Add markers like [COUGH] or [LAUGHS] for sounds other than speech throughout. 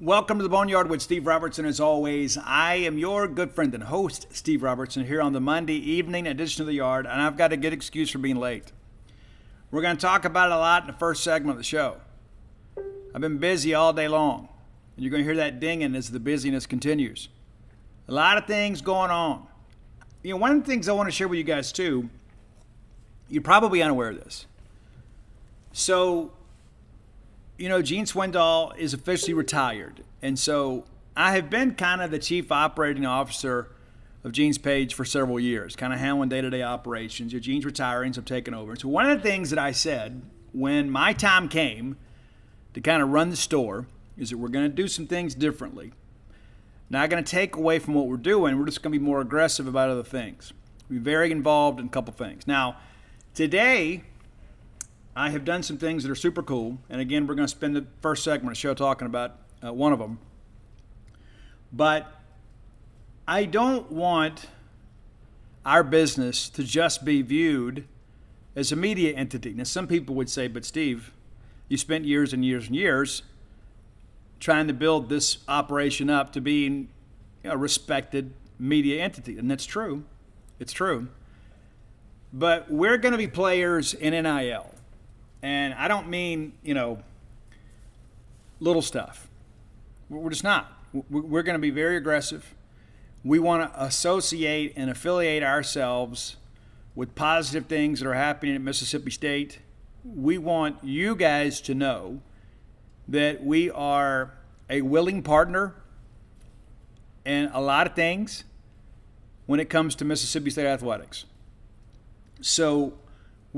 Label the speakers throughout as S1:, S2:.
S1: Welcome to the Boneyard with Steve Robertson. As always, I am your good friend and host, Steve Robertson, here on the Monday evening edition of the Yard, and I've got a good excuse for being late. We're going to talk about it a lot in the first segment of the show. I've been busy all day long, and you're going to hear that dinging as the busyness continues. A lot of things going on. You know, one of the things I want to share with you guys too, you're probably unaware of this. So, you know, Gene Swindoll is officially retired. And so I have been kind of the chief operating officer of Gene's page for several years, kind of handling day to day operations. Your Gene's retiring, so I'm taking over. And So one of the things that I said when my time came to kind of run the store is that we're going to do some things differently. Not going to take away from what we're doing, we're just going to be more aggressive about other things. Be very involved in a couple things. Now, today, I have done some things that are super cool. And again, we're going to spend the first segment of the show talking about uh, one of them. But I don't want our business to just be viewed as a media entity. Now, some people would say, but Steve, you spent years and years and years trying to build this operation up to being a respected media entity. And that's true. It's true. But we're going to be players in NIL. And I don't mean, you know, little stuff. We're just not. We're going to be very aggressive. We want to associate and affiliate ourselves with positive things that are happening at Mississippi State. We want you guys to know that we are a willing partner in a lot of things when it comes to Mississippi State athletics. So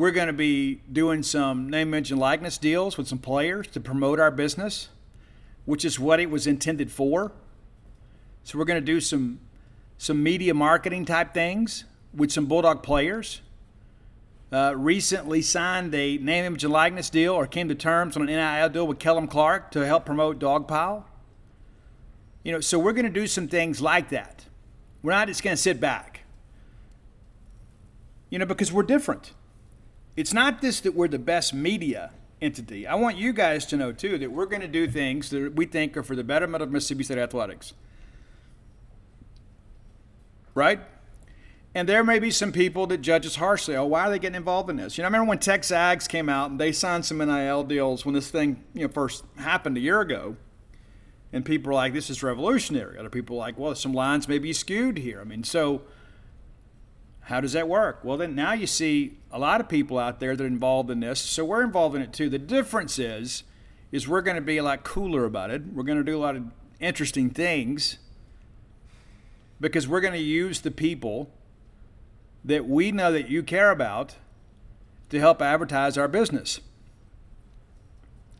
S1: we're going to be doing some name, mention, likeness deals with some players to promote our business, which is what it was intended for. So we're going to do some some media marketing type things with some Bulldog players. Uh, recently signed a name, image, and likeness deal or came to terms on an NIL deal with Kellum Clark to help promote Dogpile. You know, so we're going to do some things like that. We're not just going to sit back. You know, because we're different. It's not this that we're the best media entity. I want you guys to know too that we're going to do things that we think are for the betterment of Mississippi State athletics. Right? And there may be some people that judge us harshly. Oh, why are they getting involved in this? You know, I remember when TexAgs came out and they signed some NIL deals when this thing, you know, first happened a year ago. And people were like, this is revolutionary. Other people were like, well, some lines may be skewed here. I mean, so how does that work? Well, then now you see a lot of people out there that are involved in this. So we're involved in it too. The difference is, is we're going to be a lot cooler about it. We're going to do a lot of interesting things because we're going to use the people that we know that you care about to help advertise our business.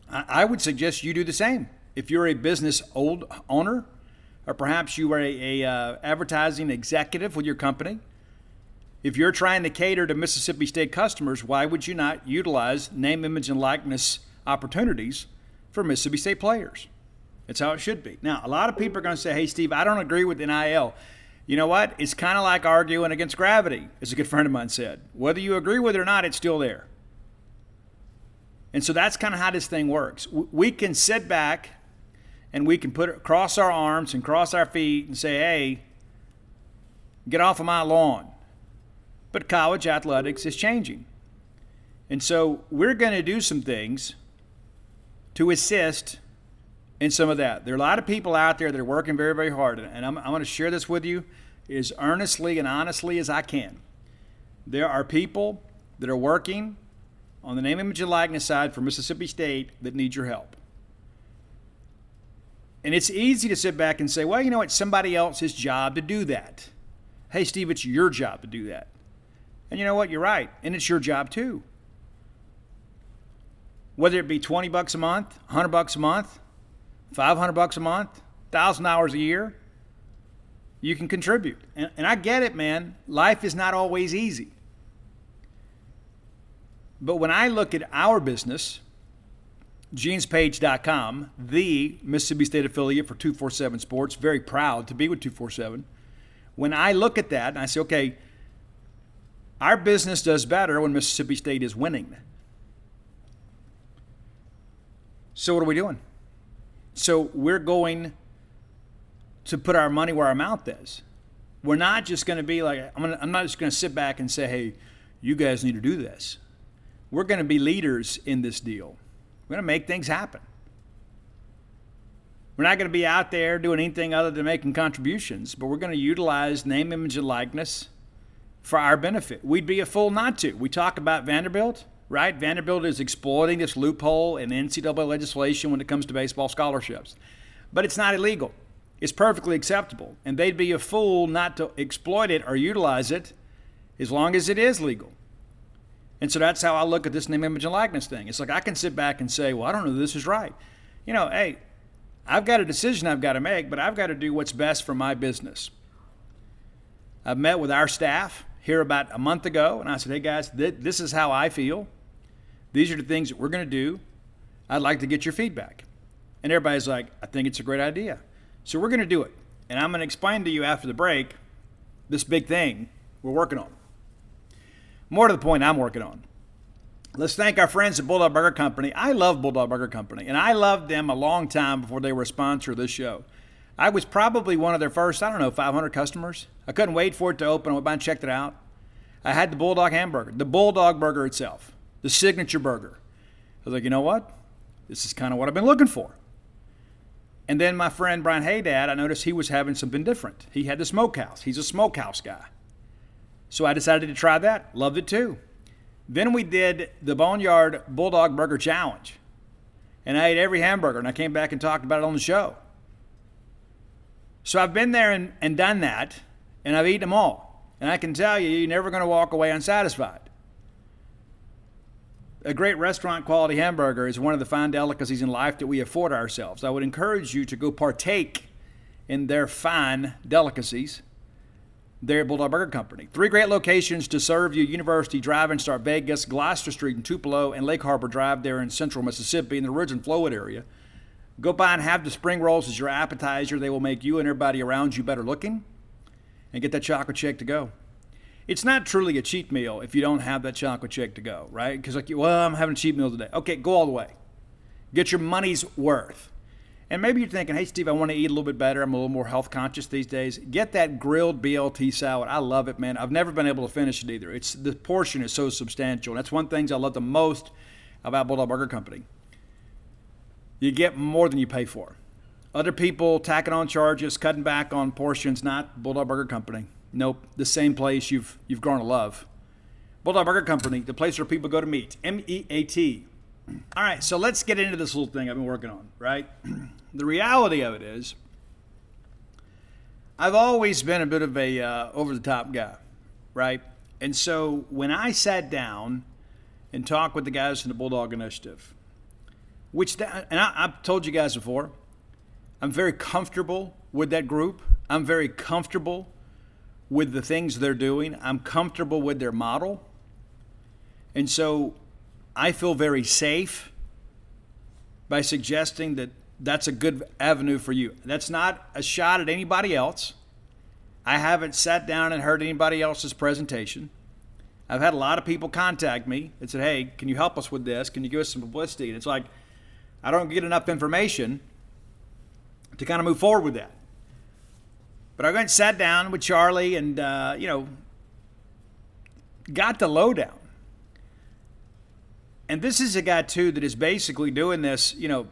S1: I would suggest you do the same. If you're a business old owner, or perhaps you are a, a uh, advertising executive with your company, if you're trying to cater to Mississippi State customers, why would you not utilize name, image, and likeness opportunities for Mississippi State players? That's how it should be. Now, a lot of people are going to say, hey, Steve, I don't agree with NIL. You know what? It's kind of like arguing against gravity, as a good friend of mine said. Whether you agree with it or not, it's still there. And so that's kind of how this thing works. We can sit back and we can put cross our arms and cross our feet and say, hey, get off of my lawn. But college athletics is changing. And so we're going to do some things to assist in some of that. There are a lot of people out there that are working very, very hard, and I'm, I'm going to share this with you as earnestly and honestly as I can. There are people that are working on the name, image, and likeness side for Mississippi State that need your help. And it's easy to sit back and say, well, you know, it's somebody else's job to do that. Hey, Steve, it's your job to do that. And you know what? You're right. And it's your job too. Whether it be 20 bucks a month, 100 bucks a month, 500 bucks a month, 1,000 hours a year, you can contribute. And, and I get it, man. Life is not always easy. But when I look at our business, genespage.com, the Mississippi State affiliate for 247 Sports, very proud to be with 247. When I look at that and I say, okay, our business does better when Mississippi State is winning. So, what are we doing? So, we're going to put our money where our mouth is. We're not just going to be like, I'm, gonna, I'm not just going to sit back and say, hey, you guys need to do this. We're going to be leaders in this deal. We're going to make things happen. We're not going to be out there doing anything other than making contributions, but we're going to utilize name, image, and likeness for our benefit. We'd be a fool not to. We talk about Vanderbilt, right? Vanderbilt is exploiting this loophole in NCAA legislation when it comes to baseball scholarships. But it's not illegal. It's perfectly acceptable. And they'd be a fool not to exploit it or utilize it as long as it is legal. And so that's how I look at this name, image, and likeness thing. It's like I can sit back and say, well, I don't know this is right. You know, hey, I've got a decision I've got to make, but I've got to do what's best for my business. I've met with our staff here about a month ago, and I said, hey guys, th- this is how I feel. These are the things that we're going to do. I'd like to get your feedback. And everybody's like, I think it's a great idea. So we're going to do it. And I'm going to explain to you after the break this big thing we're working on. More to the point, I'm working on. Let's thank our friends at Bulldog Burger Company. I love Bulldog Burger Company, and I loved them a long time before they were a sponsor of this show. I was probably one of their first, I don't know, 500 customers. I couldn't wait for it to open. I went by and checked it out. I had the Bulldog hamburger, the Bulldog burger itself, the signature burger. I was like, you know what? This is kind of what I've been looking for. And then my friend Brian Haydad, I noticed he was having something different. He had the smokehouse. He's a smokehouse guy. So I decided to try that. Loved it too. Then we did the Boneyard Bulldog Burger Challenge. And I ate every hamburger and I came back and talked about it on the show. So I've been there and, and done that, and I've eaten them all. And I can tell you, you're never going to walk away unsatisfied. A great restaurant quality hamburger is one of the fine delicacies in life that we afford ourselves. I would encourage you to go partake in their fine delicacies there at Bulldog Burger Company. Three great locations to serve you University Drive in Star Vegas, Gloster Street in Tupelo, and Lake Harbor Drive there in central Mississippi in the Ridge and Flowood area. Go by and have the spring rolls as your appetizer. They will make you and everybody around you better looking. And get that chocolate shake to go it's not truly a cheat meal if you don't have that chocolate shake to go, right? Because like, well, I'm having a cheat meal today. Okay, go all the way. Get your money's worth. And maybe you're thinking, hey, Steve, I want to eat a little bit better. I'm a little more health conscious these days. Get that grilled BLT salad. I love it, man. I've never been able to finish it either. It's the portion is so substantial. And that's one of the things I love the most about Bulldog Burger Company. You get more than you pay for. Other people tacking on charges, cutting back on portions, not Bulldog Burger Company. Nope, the same place you've you've grown to love. Bulldog Burger Company, the place where people go to meet. M E A T. All right, so let's get into this little thing I've been working on, right? [CLEARS THROAT] the reality of it is, I've always been a bit of a uh, over the top guy, right? And so when I sat down and talked with the guys in the Bulldog Initiative, which and I, I've told you guys before, I'm very comfortable with that group. I'm very comfortable with the things they're doing. I'm comfortable with their model. And so I feel very safe by suggesting that that's a good avenue for you. That's not a shot at anybody else. I haven't sat down and heard anybody else's presentation. I've had a lot of people contact me and said, hey, can you help us with this? Can you give us some publicity? And it's like, I don't get enough information to kind of move forward with that. But I went and sat down with Charlie and, uh, you know, got the lowdown. And this is a guy, too, that is basically doing this, you know,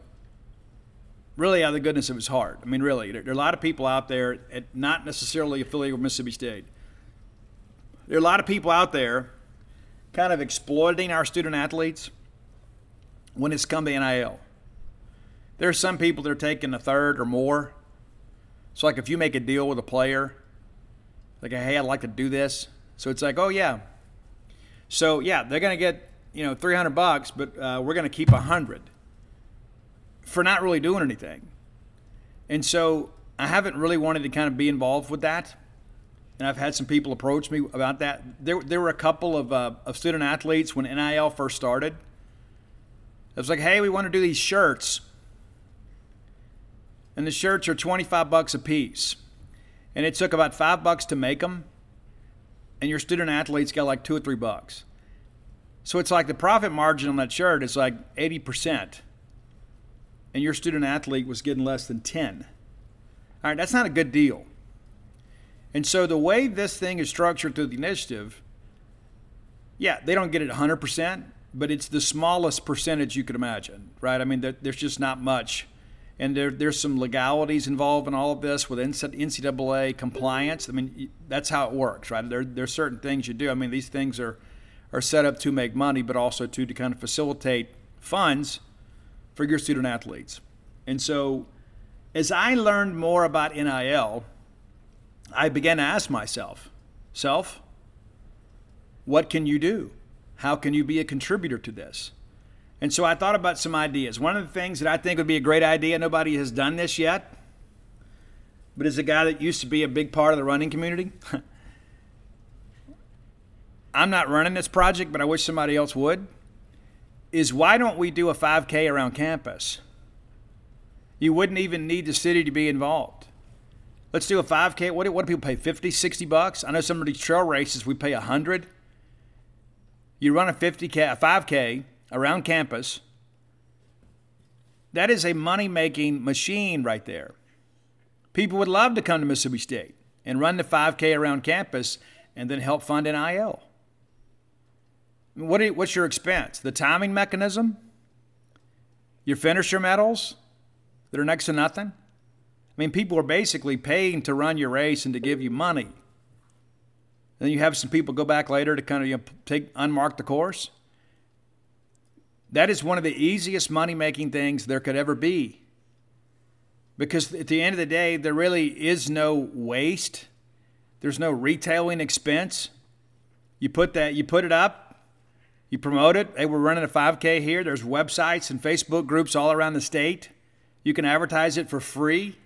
S1: really out of the goodness of his heart. I mean, really, there, are a lot of people out there, at not necessarily affiliated with Mississippi State. There are a lot of people out there kind of exploiting our student athletes when it's come to NIL. There are some people that are taking a third or more so like if you make a deal with a player, like hey, I'd like to do this. So it's like, oh yeah. So yeah, they're gonna get you know 300 bucks, but uh, we're gonna keep a hundred for not really doing anything. And so I haven't really wanted to kind of be involved with that. And I've had some people approach me about that. There, there were a couple of, uh, of student athletes when NIL first started. It was like, hey, we want to do these shirts. And the shirts are 25 bucks a piece. And it took about five bucks to make them. And your student athletes got like two or three bucks. So it's like the profit margin on that shirt is like 80%. And your student athlete was getting less than 10. All right, that's not a good deal. And so the way this thing is structured through the initiative, yeah, they don't get it 100%, but it's the smallest percentage you could imagine, right? I mean, there's just not much. And there, there's some legalities involved in all of this with NCAA compliance. I mean, that's how it works, right? There, are certain things you do. I mean, these things are, are set up to make money, but also to, to kind of facilitate funds for your student athletes. And so as I learned more about NIL, I began to ask myself, self, what can you do? How can you be a contributor to this? And so I thought about some ideas. One of the things that I think would be a great idea, nobody has done this yet, but as a guy that used to be a big part of the running community, [LAUGHS] I'm not running this project, but I wish somebody else would is why don't we do a 5K around campus? You wouldn't even need the city to be involved. Let's do a 5K. What do, what do people pay? 50, 60 bucks? I know some of these trail races we pay 100. You run a 50K, a 5K around campus. That is a money making machine right there. People would love to come to Mississippi State and run the 5K around campus and then help fund NIL. What you, what's your expense? The timing mechanism? Your finisher medals that are next to nothing? I mean, people are basically paying to run your race and to give you money. Then you have some people go back later to kind of you know, take unmark the course. That is one of the easiest money making things there could ever be. Because at the end of the day, there really is no waste. There's no retailing expense. You put that, you put it up, you promote it. Hey, we're running a 5K here. There's websites and Facebook groups all around the state. You can advertise it for free.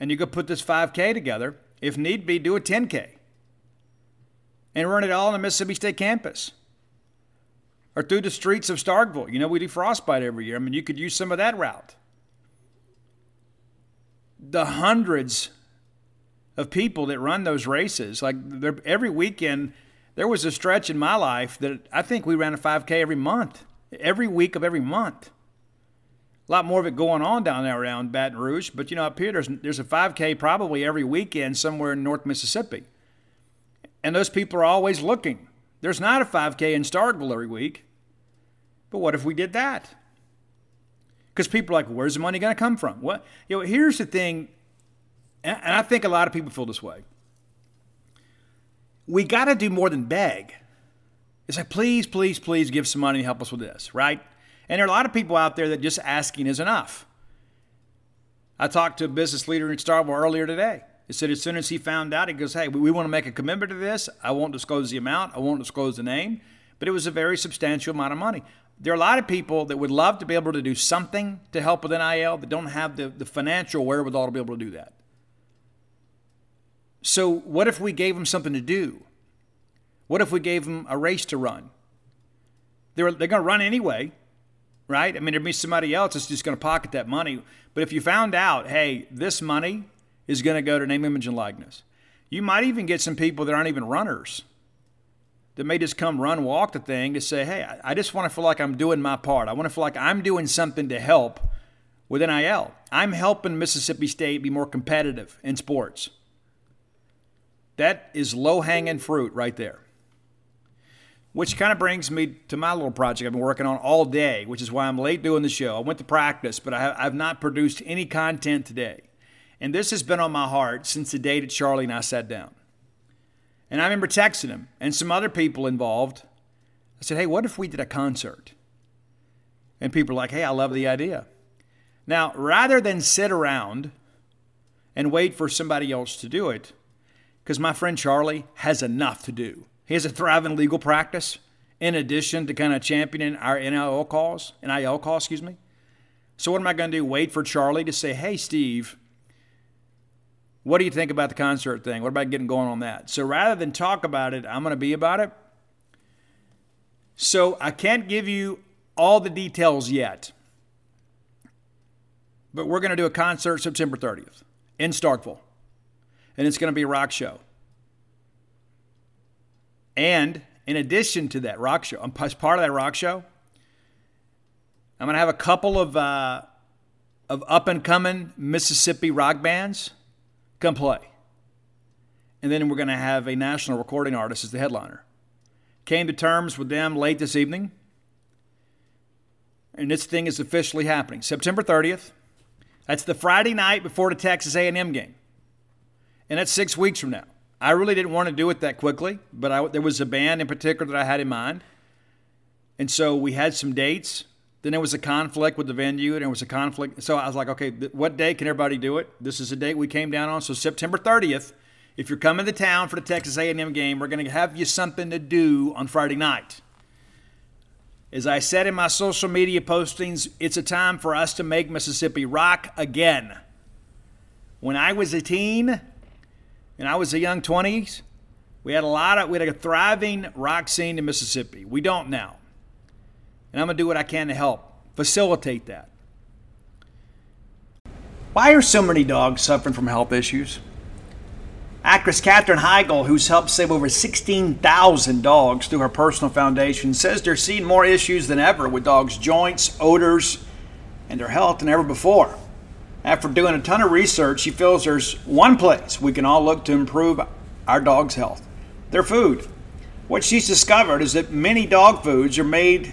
S1: And you go put this 5K together. If need be, do a 10K. And run it all on the Mississippi State campus. Or through the streets of Starkville. You know, we do frostbite every year. I mean, you could use some of that route. The hundreds of people that run those races, like every weekend, there was a stretch in my life that I think we ran a 5K every month, every week of every month. A lot more of it going on down there around Baton Rouge, but you know, up here there's, there's a 5K probably every weekend somewhere in North Mississippi. And those people are always looking. There's not a 5K in Starkville every week. But what if we did that? Because people are like, where's the money going to come from? What you know, here's the thing, and I think a lot of people feel this way we got to do more than beg. It's like, please, please, please give some money and help us with this, right? And there are a lot of people out there that just asking is enough. I talked to a business leader in Starkville earlier today. He said as soon as he found out, he goes, Hey, we want to make a commitment to this. I won't disclose the amount, I won't disclose the name, but it was a very substantial amount of money. There are a lot of people that would love to be able to do something to help with NIL that don't have the, the financial wherewithal to be able to do that. So, what if we gave them something to do? What if we gave them a race to run? They're, they're going to run anyway, right? I mean, there'd be somebody else that's just going to pocket that money. But if you found out, hey, this money is going to go to name, image, and likeness, you might even get some people that aren't even runners that may just come run, walk the thing to say, hey, I just want to feel like I'm doing my part. I want to feel like I'm doing something to help with NIL. I'm helping Mississippi State be more competitive in sports. That is low hanging fruit right there. Which kind of brings me to my little project I've been working on all day, which is why I'm late doing the show. I went to practice, but I have, I've not produced any content today. And this has been on my heart since the day that Charlie and I sat down. And I remember texting him and some other people involved. I said, hey, what if we did a concert? And people are like, hey, I love the idea. Now, rather than sit around and wait for somebody else to do it, because my friend Charlie has enough to do. He has a thriving legal practice in addition to kind of championing our NIL cause, NIL cause, excuse me. So, what am I going to do? Wait for Charlie to say, hey, Steve, what do you think about the concert thing? What about getting going on that? So, rather than talk about it, I'm going to be about it. So, I can't give you all the details yet, but we're going to do a concert September 30th in Starkville, and it's going to be a rock show. And in addition to that rock show, as part of that rock show, I'm going to have a couple of uh, of up and coming Mississippi rock bands come play, and then we're going to have a national recording artist as the headliner. Came to terms with them late this evening, and this thing is officially happening. September 30th. That's the Friday night before the Texas A&M game, and that's six weeks from now. I really didn't want to do it that quickly, but I, there was a band in particular that I had in mind. And so we had some dates. Then there was a conflict with the venue, and there was a conflict. So I was like, okay, what day can everybody do it? This is the date we came down on. So September 30th, if you're coming to town for the Texas A&M game, we're going to have you something to do on Friday night. As I said in my social media postings, it's a time for us to make Mississippi rock again. When I was a teen, and I was a young 20s, we had a lot of we had a thriving rock scene in Mississippi. We don't now. And I'm going to do what I can to help facilitate that. Why are so many dogs suffering from health issues? Actress Katherine Heigl, who's helped save over 16,000 dogs through her personal foundation, says they're seeing more issues than ever with dogs' joints, odors, and their health than ever before. After doing a ton of research, she feels there's one place we can all look to improve our dog's health their food. What she's discovered is that many dog foods are made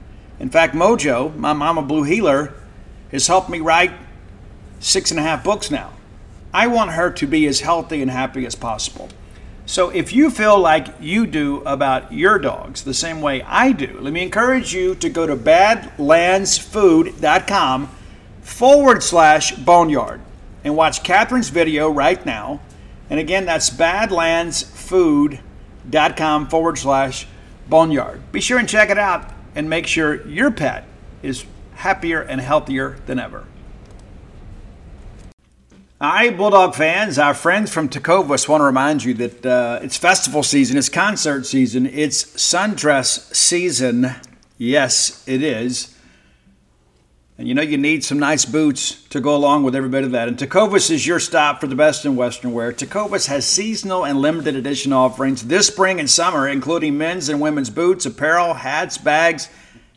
S1: In fact, Mojo, my mama blue Heeler, has helped me write six and a half books now. I want her to be as healthy and happy as possible. So if you feel like you do about your dogs the same way I do, let me encourage you to go to badlandsfood.com forward slash boneyard and watch Katherine's video right now. And again, that's badlandsfood.com forward slash boneyard. Be sure and check it out and make sure your pet is happier and healthier than ever. All right, Bulldog fans, our friends from Tecovas want to remind you that uh, it's festival season, it's concert season, it's sundress season. Yes, it is. And you know you need some nice boots to go along with every bit of that. And Tecovas is your stop for the best in Western wear. Tecovas has seasonal and limited edition offerings this spring and summer, including men's and women's boots, apparel, hats, bags,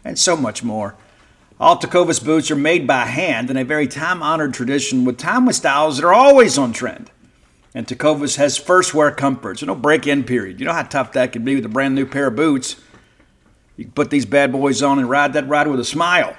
S1: and so much more. All Tecovas boots are made by hand in a very time honored tradition with timeless styles that are always on trend. And Tecovas has first wear comfort, so no break in period. You know how tough that can be with a brand new pair of boots. You can put these bad boys on and ride that ride with a smile.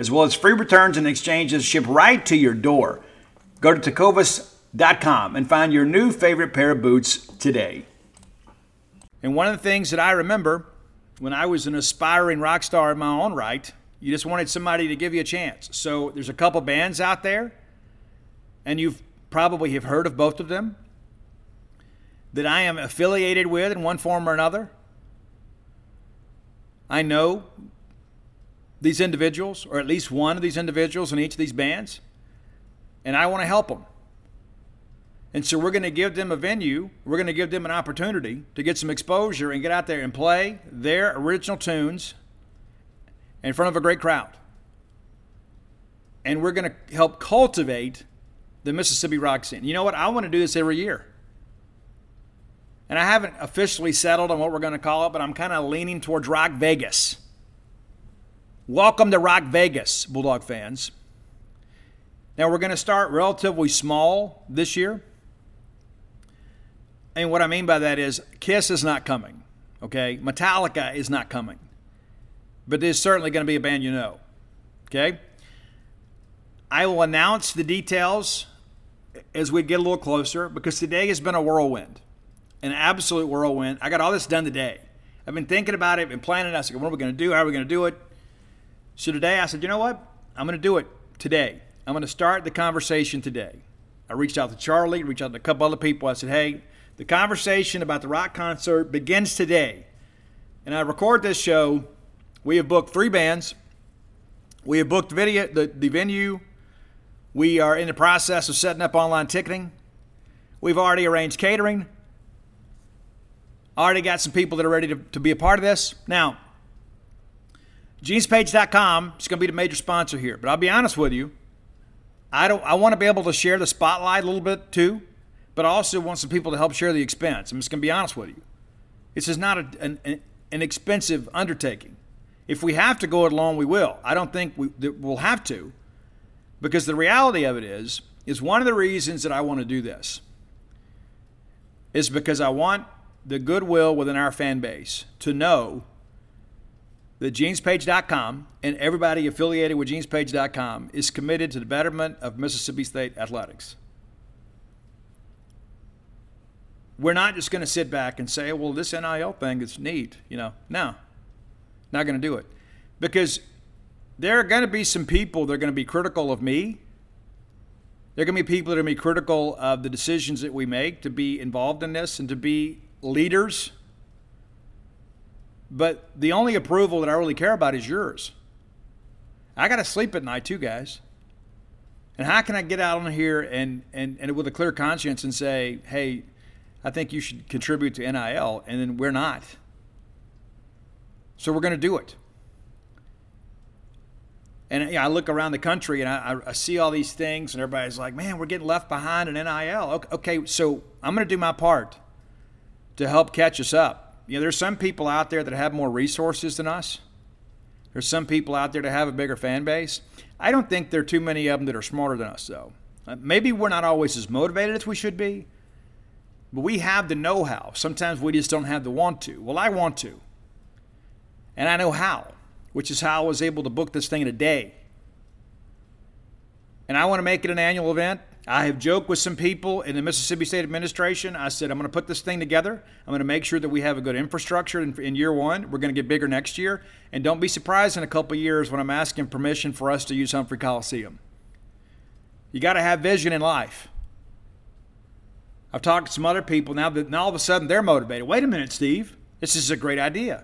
S1: as well as free returns and exchanges shipped right to your door. Go to tecovas.com and find your new favorite pair of boots today. And one of the things that I remember when I was an aspiring rock star in my own right, you just wanted somebody to give you a chance. So there's a couple bands out there, and you've probably have heard of both of them that I am affiliated with in one form or another. I know these individuals, or at least one of these individuals in each of these bands, and I want to help them. And so we're going to give them a venue, we're going to give them an opportunity to get some exposure and get out there and play their original tunes in front of a great crowd. and we're going to help cultivate the Mississippi rock scene. You know what? I want to do this every year. And I haven't officially settled on what we're going to call it, but I'm kind of leaning towards Rock Vegas. Welcome to Rock Vegas, Bulldog fans. Now, we're going to start relatively small this year. And what I mean by that is Kiss is not coming, okay? Metallica is not coming. But there's certainly going to be a band you know, okay? I will announce the details as we get a little closer because today has been a whirlwind, an absolute whirlwind. I got all this done today. I've been thinking about it, been planning. It. I said, what are we going to do? How are we going to do it? So today I said, you know what? I'm going to do it today. I'm going to start the conversation today. I reached out to Charlie, reached out to a couple other people. I said, hey, the conversation about the rock concert begins today. And I record this show. We have booked three bands. We have booked video, the, the venue, we are in the process of setting up online ticketing. We've already arranged catering. Already got some people that are ready to, to be a part of this. Now, genespage.com is going to be the major sponsor here, but I'll be honest with you. I don't. I want to be able to share the spotlight a little bit too, but I also want some people to help share the expense. I'm just going to be honest with you. This is not a, an, an expensive undertaking. If we have to go it alone, we will. I don't think we, we'll have to, because the reality of it is, is one of the reasons that I want to do this is because I want the goodwill within our fan base to know that genespage.com and everybody affiliated with genespage.com is committed to the betterment of Mississippi State athletics. We're not just going to sit back and say, well, this NIL thing is neat. You know, no, not going to do it. Because there are going to be some people that are going to be critical of me. There are going to be people that are going to be critical of the decisions that we make to be involved in this and to be leaders. But the only approval that I really care about is yours. I got to sleep at night too, guys. And how can I get out on here and, and, and with a clear conscience and say, hey, I think you should contribute to NIL, and then we're not. So we're going to do it. And you know, I look around the country and I, I, see all these things, and everybody's like, man, we're getting left behind in NIL. Okay, okay so I'm going to do my part to help catch us up. You know, there's some people out there that have more resources than us. There's some people out there that have a bigger fan base. I don't think there are too many of them that are smarter than us, though. Uh, maybe we're not always as motivated as we should be, but we have the know how. Sometimes we just don't have the want to. Well, I want to, and I know how which is how I was able to book this thing in a day. And I want to make it an annual event. I have joked with some people in the Mississippi State Administration. I said, I'm going to put this thing together. I'm going to make sure that we have a good infrastructure in, in year one. We're going to get bigger next year. And don't be surprised in a couple years when I'm asking permission for us to use Humphrey Coliseum. You got to have vision in life. I've talked to some other people now that now all of a sudden they're motivated. Wait a minute, Steve. This is a great idea.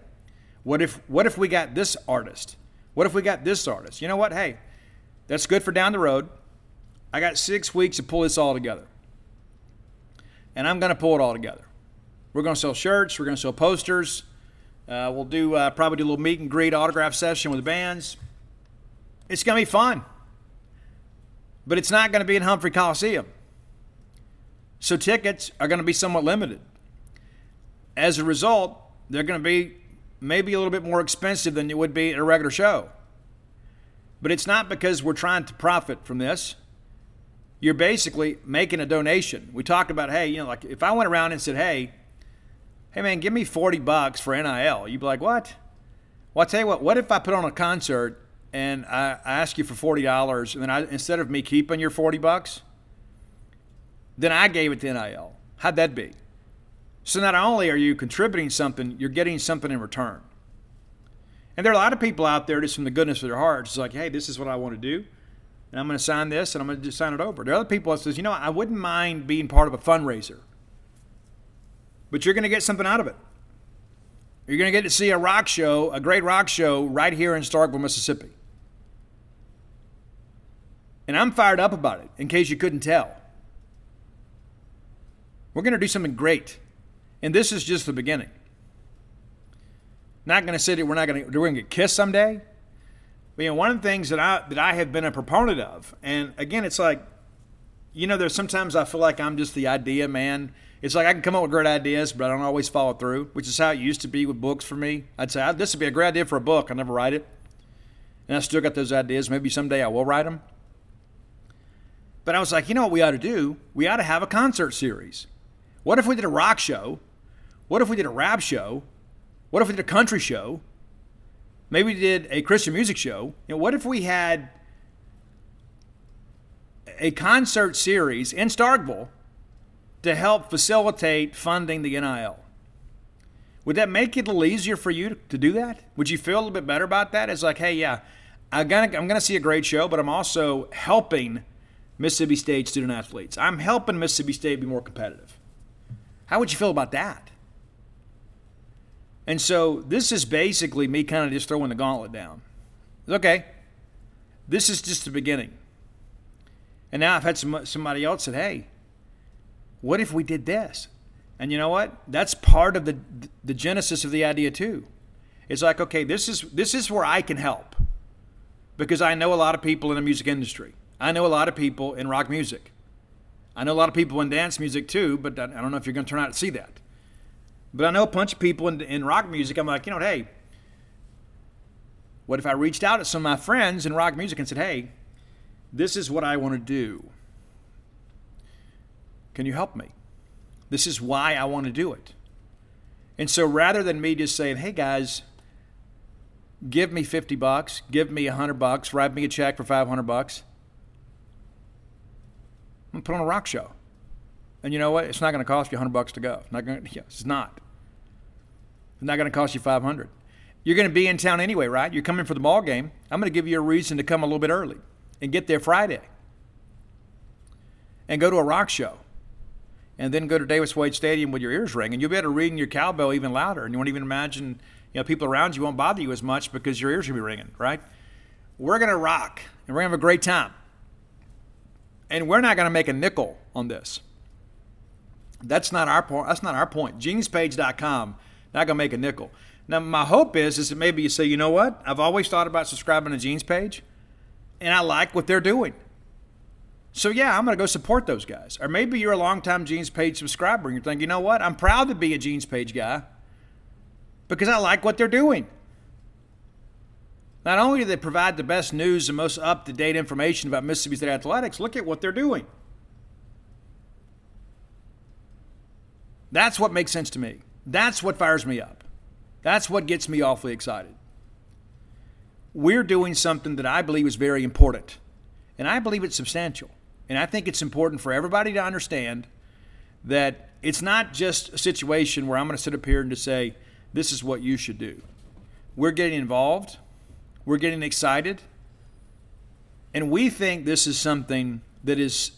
S1: What if what if we got this artist? What if we got this artist? You know what? Hey, that's good for down the road. I got six weeks to pull this all together. And I'm going to pull it all together. We're going to sell shirts. We're going to sell posters. Uh, we'll do uh, probably do a little meet and greet autograph session with the bands. It's going to be fun. But it's not going to be in Humphrey Coliseum. So tickets are going to be somewhat limited. As a result, they're going to be maybe a little bit more expensive than it would be at a regular show. But it's not because we're trying to profit from this. You're basically making a donation. We talked about, hey, you know, like if I went around and said, hey, hey man, give me 40 bucks for NIL, you'd be like, what? Well, I'll tell you what, what if I put on a concert and I, I ask you for $40 and then I, instead of me keeping your 40 bucks, then I gave it to NIL. How'd that be? So not only are you contributing something, you're getting something in return. And there are a lot of people out there just from the goodness of their hearts, it's like, hey, this is what I want to do. And I'm going to sign this and I'm going to just sign it over. There are other people that says, you know, I wouldn't mind being part of a fundraiser. But you're going to get something out of it. You're going to get to see a rock show, a great rock show right here in Starkville, Mississippi. And I'm fired up about it, in case you couldn't tell. We're going to do something great. And this is just the beginning. Not going to say that we're not going to, we're going to get kissed someday. You know, one of the things that I that I have been a proponent of, and again, it's like, you know, there's sometimes I feel like I'm just the idea man. It's like I can come up with great ideas, but I don't always follow through, which is how it used to be with books for me. I'd say this would be a great idea for a book. I never write it, and I still got those ideas. Maybe someday I will write them. But I was like, you know what we ought to do? We ought to have a concert series. What if we did a rock show? What if we did a rap show? What if we did a country show? Maybe we did a Christian music show. You know, what if we had a concert series in Starkville to help facilitate funding the NIL? Would that make it a little easier for you to do that? Would you feel a little bit better about that? It's like, hey, yeah, I'm gonna, I'm gonna see a great show, but I'm also helping Mississippi State student athletes. I'm helping Mississippi State be more competitive. How would you feel about that? And so this is basically me kind of just throwing the gauntlet down. Okay, this is just the beginning. And now I've had some, somebody else said, hey, what if we did this? And you know what? That's part of the, the genesis of the idea too. It's like, okay, this is, this is where I can help because I know a lot of people in the music industry. I know a lot of people in rock music. I know a lot of people in dance music too, but I don't know if you're going to turn out to see that. But I know a bunch of people in, in rock music. I'm like, you know, hey, what if I reached out to some of my friends in rock music and said, hey, this is what I want to do? Can you help me? This is why I want to do it. And so rather than me just saying, hey guys, give me 50 bucks, give me 100 bucks, write me a check for 500 bucks, I'm going to put on a rock show. And you know what? It's not going to cost you 100 bucks to go. It's not to, [LAUGHS] yes, it's not. It's not going to cost you 500. You're going to be in town anyway, right? You're coming for the ball game. I'm going to give you a reason to come a little bit early and get there Friday and go to a rock show and then go to Davis Wade Stadium with your ears ringing. You'll be able to ring your cowbell even louder, and you won't even imagine you know people around you won't bother you as much because your ears will be ringing, right? We're going to rock and we're going to have a great time. And we're not going to make a nickel on this. That's not our point. That's not our point. genespage.com not gonna make a nickel. Now, my hope is is that maybe you say, you know what? I've always thought about subscribing to Gene's page, and I like what they're doing. So yeah, I'm gonna go support those guys. Or maybe you're a longtime Gene's page subscriber, and you're thinking, you know what? I'm proud to be a Gene's page guy because I like what they're doing. Not only do they provide the best news and most up to date information about Mississippi State athletics, look at what they're doing. That's what makes sense to me. That's what fires me up. That's what gets me awfully excited. We're doing something that I believe is very important, and I believe it's substantial. And I think it's important for everybody to understand that it's not just a situation where I'm going to sit up here and to say, this is what you should do. We're getting involved, we're getting excited, and we think this is something that is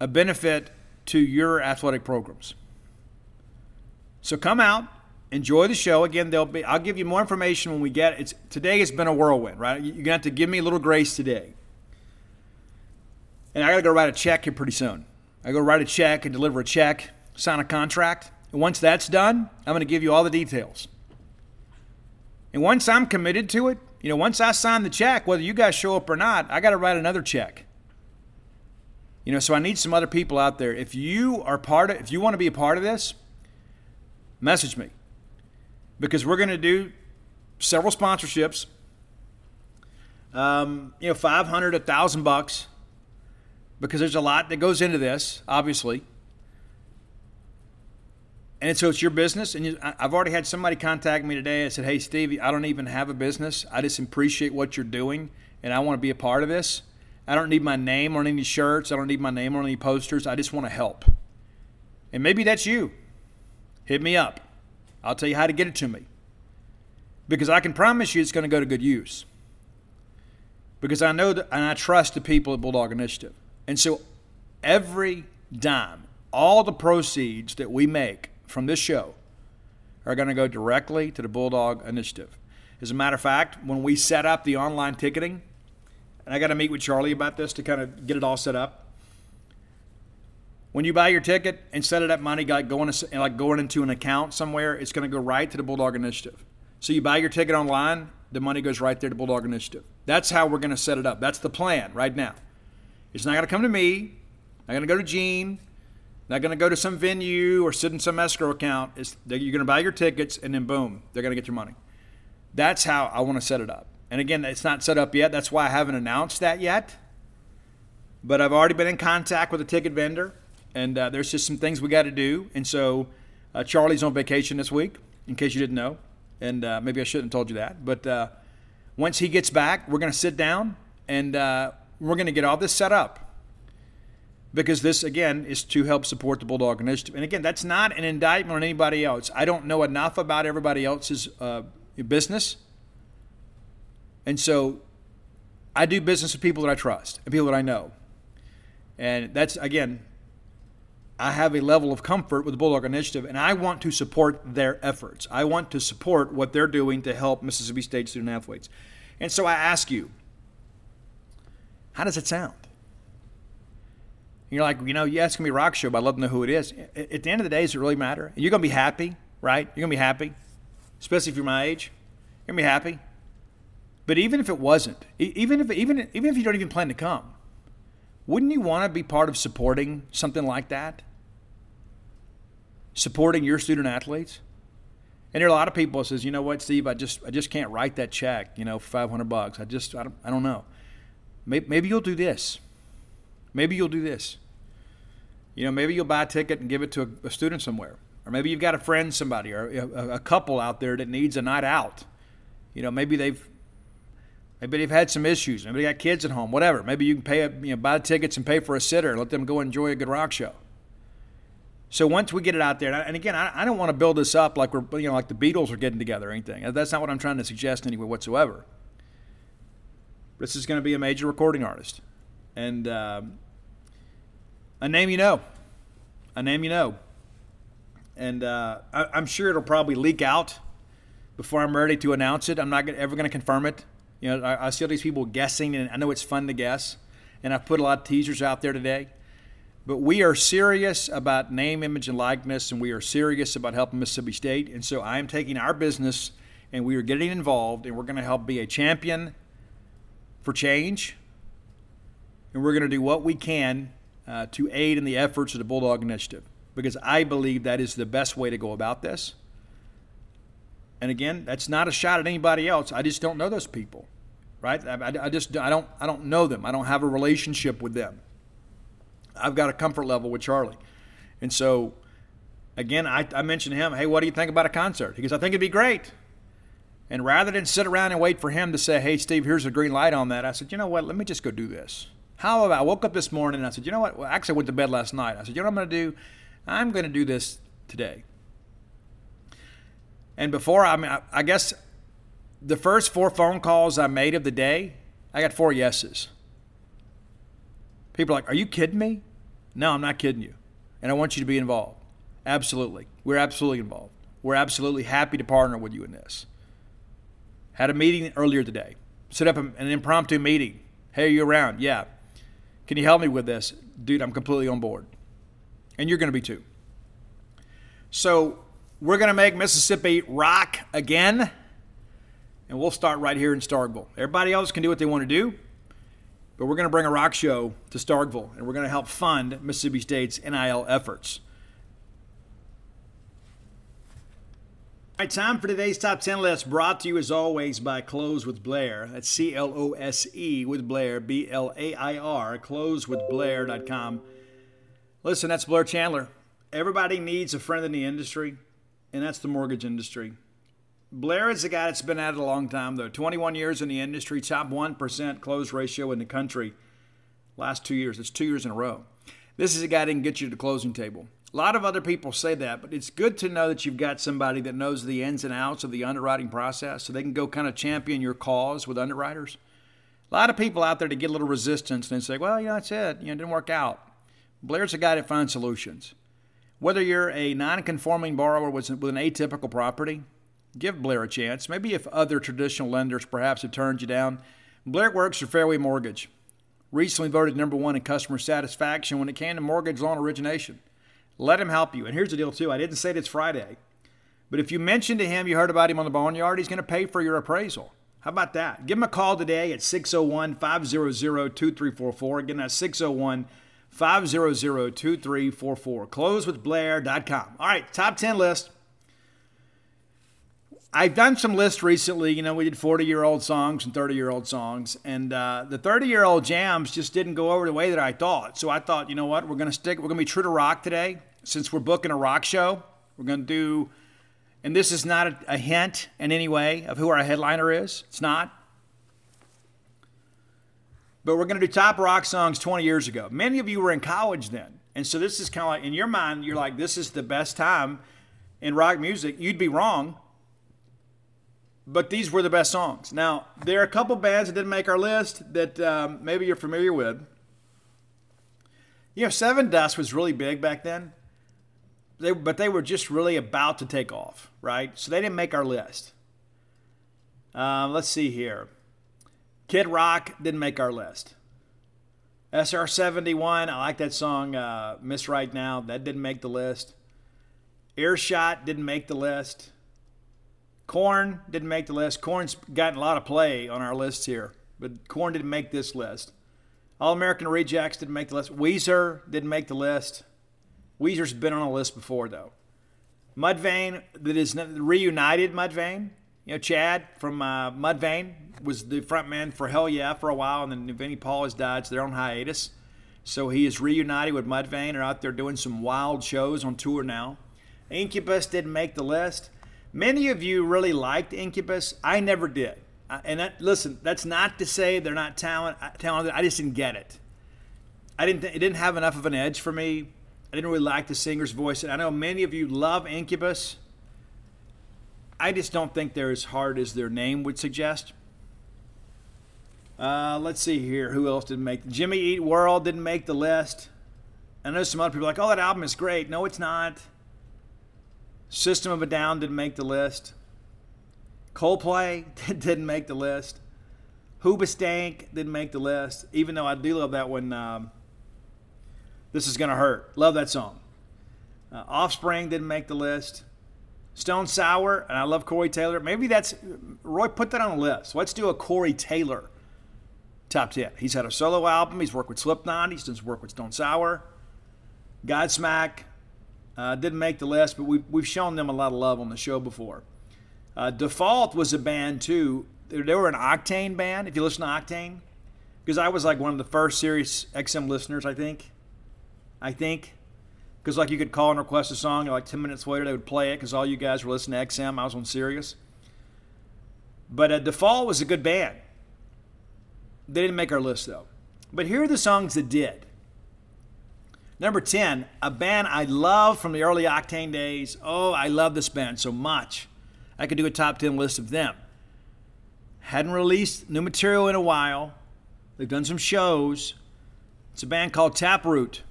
S1: a benefit to your athletic programs. So come out, enjoy the show. Again, there'll be I'll give you more information when we get it. It's today has been a whirlwind, right? You're gonna have to give me a little grace today. And I gotta go write a check here pretty soon. I go write a check and deliver a check, sign a contract. And once that's done, I'm gonna give you all the details. And once I'm committed to it, you know, once I sign the check, whether you guys show up or not, I got to write another check. You know, so I need some other people out there. If you are part of, if you want to be a part of this, message me because we're going to do several sponsorships. Um, you know, 500, 1,000 bucks because there's a lot that goes into this, obviously. And so it's your business. And you, I've already had somebody contact me today. I said, Hey, Stevie, I don't even have a business. I just appreciate what you're doing and I want to be a part of this. I don't need my name on any shirts. I don't need my name on any posters. I just want to help. And maybe that's you. Hit me up. I'll tell you how to get it to me. Because I can promise you it's going to go to good use. Because I know that, and I trust the people at Bulldog Initiative. And so every dime, all the proceeds that we make from this show are going to go directly to the Bulldog Initiative. As a matter of fact, when we set up the online ticketing, and I got to meet with Charlie about this to kind of get it all set up. When you buy your ticket, instead of that money like going like going into an account somewhere, it's going to go right to the Bulldog Initiative. So you buy your ticket online, the money goes right there to Bulldog Initiative. That's how we're going to set it up. That's the plan right now. It's not going to come to me. Not going to go to Gene. Not going to go to some venue or sit in some escrow account. It's, you're going to buy your tickets and then boom, they're going to get your money. That's how I want to set it up. And again, it's not set up yet. That's why I haven't announced that yet. But I've already been in contact with a ticket vendor, and uh, there's just some things we got to do. And so uh, Charlie's on vacation this week, in case you didn't know. And uh, maybe I shouldn't have told you that. But uh, once he gets back, we're going to sit down and uh, we're going to get all this set up because this again is to help support the Bulldog Initiative. And again, that's not an indictment on anybody else. I don't know enough about everybody else's uh, business, and so I do business with people that I trust and people that I know. And that's again, I have a level of comfort with the Bulldog Initiative, and I want to support their efforts. I want to support what they're doing to help Mississippi State student athletes. And so I ask you, how does it sound? You're like, you know, yeah, it's going to be a rock show, but I'd love to know who it is. At the end of the day, does it really matter? You're going to be happy, right? You're going to be happy, especially if you're my age. You're going to be happy. But even if it wasn't, even if, even, even if you don't even plan to come, wouldn't you want to be part of supporting something like that? Supporting your student athletes? And there are a lot of people that says, you know what, Steve, I just I just can't write that check, you know, for 500 bucks. I just I don't, I don't know. Maybe, maybe you'll do this. Maybe you'll do this. You know, maybe you'll buy a ticket and give it to a, a student somewhere. Or maybe you've got a friend, somebody, or a, a, couple out there that needs a night out. You know, maybe they've maybe they've had some issues. Maybe they got kids at home. Whatever. Maybe you can pay, a, you know, buy tickets and pay for a sitter. And let them go enjoy a good rock show. So once we get it out there, and again, I, don't want to build this up like we're, you know, like the Beatles are getting together or anything. That's not what I'm trying to suggest anyway whatsoever. This is going to be a major recording artist, and um, a name you know, a name you know, and uh, I, am sure it'll probably leak out before I'm ready to announce it. I'm not ever going to confirm it. You know, I, I see all these people guessing, and I know it's fun to guess, and I've put a lot of teasers out there today. But we are serious about name, image, and likeness, and we are serious about helping Mississippi State. And so I am taking our business and we are getting involved, and we're going to help be a champion for change. And we're going to do what we can uh, to aid in the efforts of the Bulldog Initiative because I believe that is the best way to go about this. And again, that's not a shot at anybody else. I just don't know those people, right? I, I just I don't I don't know them. I don't have a relationship with them. I've got a comfort level with Charlie, and so again, I, I mentioned to him, hey, what do you think about a concert? He goes, I think it'd be great. And rather than sit around and wait for him to say, hey, Steve, here's a green light on that, I said, you know what? Let me just go do this. How about I woke up this morning and I said, you know what? Well, actually, I went to bed last night. I said, you know what I'm going to do? I'm going to do this today. And before, I mean, I, I guess the first four phone calls I made of the day, I got four yeses. People are like, are you kidding me? No, I'm not kidding you. And I want you to be involved. Absolutely. We're absolutely involved. We're absolutely happy to partner with you in this. Had a meeting earlier today. Set up an impromptu meeting. Hey, are you around? Yeah. Can you help me with this? Dude, I'm completely on board. And you're going to be too. So, we're going to make Mississippi rock again. And we'll start right here in Starkville. Everybody else can do what they want to do. But we're going to bring a rock show to Starkville, and we're going to help fund Mississippi State's NIL efforts. All right, time for today's top 10 list, brought to you as always by Close with Blair. That's C L O S E with Blair, B L A I R, closewithblair.com. Listen, that's Blair Chandler. Everybody needs a friend in the industry, and that's the mortgage industry. Blair is a guy that's been at it a long time, though. 21 years in the industry, top 1% close ratio in the country. Last two years. It's two years in a row. This is a guy that can get you to the closing table. A lot of other people say that, but it's good to know that you've got somebody that knows the ins and outs of the underwriting process so they can go kind of champion your cause with underwriters. A lot of people out there to get a little resistance and say, well, you know, that's it. You know, it didn't work out. Blair's a guy that finds solutions. Whether you're a non conforming borrower with an atypical property, give Blair a chance. Maybe if other traditional lenders perhaps have turned you down, Blair works for Fairway Mortgage. Recently voted number one in customer satisfaction when it came to mortgage loan origination. Let him help you. And here's the deal, too. I didn't say it, it's Friday, but if you mention to him you heard about him on the Boneyard, he's going to pay for your appraisal. How about that? Give him a call today at 601 500 2344. Again, that's 601 500 2344. Closewithblair.com. All right, top 10 list. I've done some lists recently. You know, we did 40 year old songs and 30 year old songs, and uh, the 30 year old jams just didn't go over the way that I thought. So I thought, you know what, we're going to stick, we're going to be true to rock today. Since we're booking a rock show, we're going to do, and this is not a, a hint in any way of who our headliner is. It's not. But we're going to do top rock songs 20 years ago. Many of you were in college then. And so this is kind of like, in your mind, you're like, this is the best time in rock music. You'd be wrong but these were the best songs. Now, there are a couple bands that didn't make our list that um, maybe you're familiar with. You know, Sevendust was really big back then, they, but they were just really about to take off, right? So they didn't make our list. Um, let's see here. Kid Rock didn't make our list. SR71, I like that song, uh, Miss Right Now. That didn't make the list. Earshot didn't make the list. Korn didn't make the list. Korn's gotten a lot of play on our lists here, but Korn didn't make this list. All American Rejects didn't make the list. Weezer didn't make the list. Weezer's been on a list before, though. Mudvayne, that is reunited Mudvayne. You know, Chad from uh, Mudvayne was the frontman for Hellyeah for a while, and then Vinnie Paul has died, so they're on hiatus. So he is reunited with Mudvayne. Are out there doing some wild shows on tour now. Incubus didn't make the list. Many of you really liked Incubus. I never did. And that, listen, that's not to say they're not talent, uh, talented. I just didn't get it. I didn't. It didn't have enough of an edge for me. I didn't really like the singer's voice. And I know many of you love Incubus. I just don't think they're as hard as their name would suggest. Uh, let's see here. Who else didn't make? Jimmy Eat World didn't make the list. I know some other people are like, "Oh, that album is great." No, it's not. System of a Down didn't make the list. Coldplay [LAUGHS] didn't make the list. Hoobastank didn't make the list, even though I do love that one. Um, this is gonna hurt. Love that song. Uh, Offspring didn't make the list. Stone Sour, and I love Corey Taylor. Maybe that's Roy. Put that on the list. Let's do a Corey Taylor top ten. He's had a solo album. He's worked with Slipknot. He's done work with Stone Sour, Godsmack, uh, didn't make the list, but we've, we've shown them a lot of love on the show before. Uh, Default was a band too. They were an Octane band, if you listen to Octane, because I was like one of the first serious XM listeners, I think. I think. Because like you could call and request a song, and like 10 minutes later they would play it because all you guys were listening to XM. I was on Sirius. But uh, Default was a good band. They didn't make our list though. But here are the songs that did. Number 10, a band I love from the early Octane days. Oh, I love this band so much. I could do a top 10 list of them. Hadn't released new material in a while. They've done some shows. It's a band called Taproot.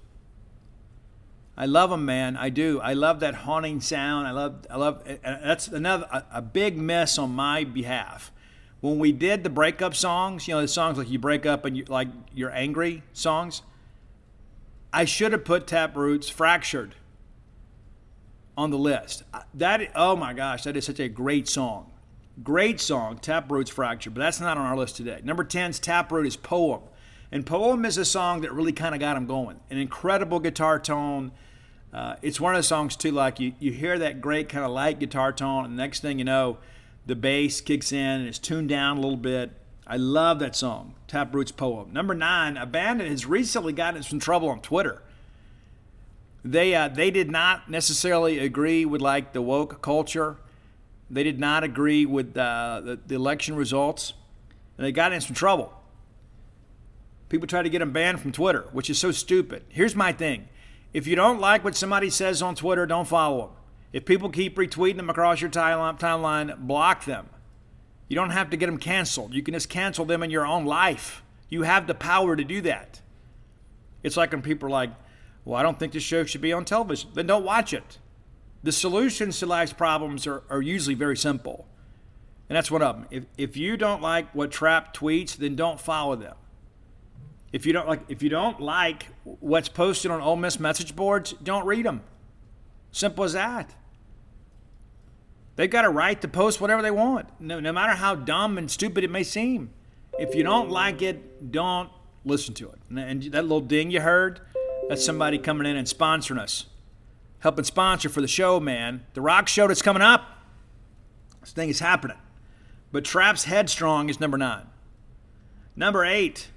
S1: I love them, man. I do. I love that haunting sound. I love. I love. That's another a, a big miss on my behalf. When we did the breakup songs, you know, the songs like you break up and you like you're angry songs. I should have put Taproot's Fractured on the list. That oh my gosh, that is such a great song. Great song, Taproot's Fractured, but that's not on our list today. Number 10's Taproot is Poem. And Poem is a song that really kind of got him going. An incredible guitar tone. Uh, it's one of the songs, too, like you, you hear that great kind of light guitar tone, and the next thing you know, the bass kicks in and it's tuned down a little bit. I love that song, Taproot's Poem. Number nine, a band that has recently gotten some trouble on Twitter. They, uh, they did not necessarily agree with like the woke culture. They did not agree with uh, the, the election results, and they got in some trouble. People tried to get them banned from Twitter, which is so stupid. Here's my thing if you don't like what somebody says on Twitter, don't follow them. If people keep retweeting them across your timeline, block them. You don't have to get them canceled. You can just cancel them in your own life. You have the power to do that. It's like when people are like, well, I don't think this show should be on television. Then don't watch it. The solutions to life's problems are, are usually very simple. And that's one of them. If, if you don't like what Trapt tweets, then don't follow them. If you don't like if you don't like what's posted on Ole Miss message boards, don't read them. Simple as that. They've got a right to post whatever they want, no, no matter how dumb and stupid it may seem. If you don't like it, don't listen to it. And that little ding you heard, that's somebody coming in and sponsoring us, helping sponsor for the show, man. The rock show that's coming up. This thing is happening. But Trapt's Headstrong is number nine. Number eight,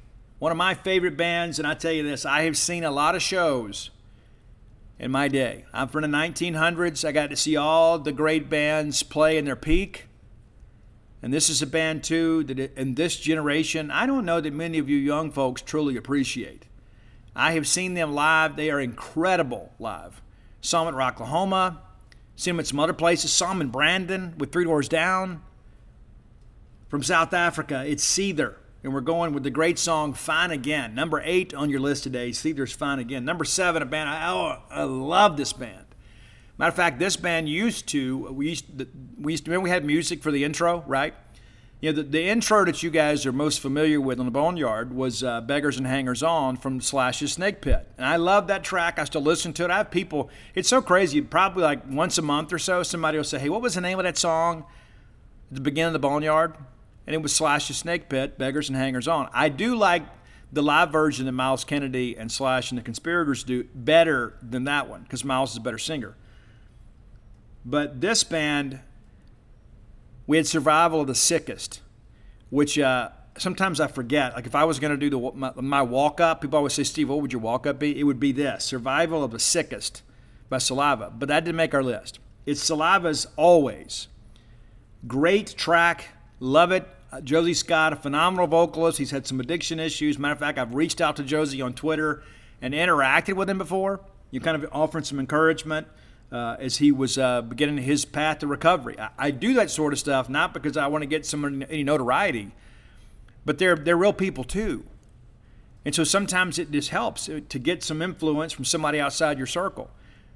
S1: one of my favorite bands, and I tell you this, I have seen a lot of shows in my day. I'm from the 1900s. I got to see all the great bands play in their peak. And this is a band, too, that in this generation, I don't know that many of you young folks truly appreciate. I have seen them live. They are incredible live. Saw them at Rocklahoma, seen them at some other places. Saw them in Brandon with Three Doors Down. From South Africa, it's Seether. And we're going with the great song Fine Again. Number eight on your list today, Seether's Fine Again. Number seven, a band, I, oh, I love this band. Matter of fact, this band used to, we used to, we used to, remember we had music for the intro, right? You know, the, the intro that you guys are most familiar with on the Boneyard was uh, Beggars and Hangers On from Slash's Snake Pit. And I love that track. I still listen to it. I have people, it's so crazy. Probably like once a month or so, somebody will say, hey, what was the name of that song at the beginning of the Boneyard? And it was Slash the Snake Pit, Beggars and Hangers On. I do like the live version that Myles Kennedy and Slash and the Conspirators do better than that one because Myles is a better singer. But this band, we had Survival of the Sickest, which uh, sometimes I forget. Like if I was going to do the my, my walk up, people always say, "Steve, what would your walk up be?" It would be this: "Survival of the Sickest" by Saliva. But that didn't make our list. It's Saliva's always great track Love it. Uh, Josey Scott, a phenomenal vocalist. He's had some addiction issues. Matter of fact, I've reached out to Josey on Twitter and interacted with him before. You kind of offering some encouragement uh, as he was uh, beginning his path to recovery. I, I, do that sort of stuff not because I want to get some any notoriety, but they're they're real people too. And so sometimes it just helps uh, to get some influence from somebody outside your circle.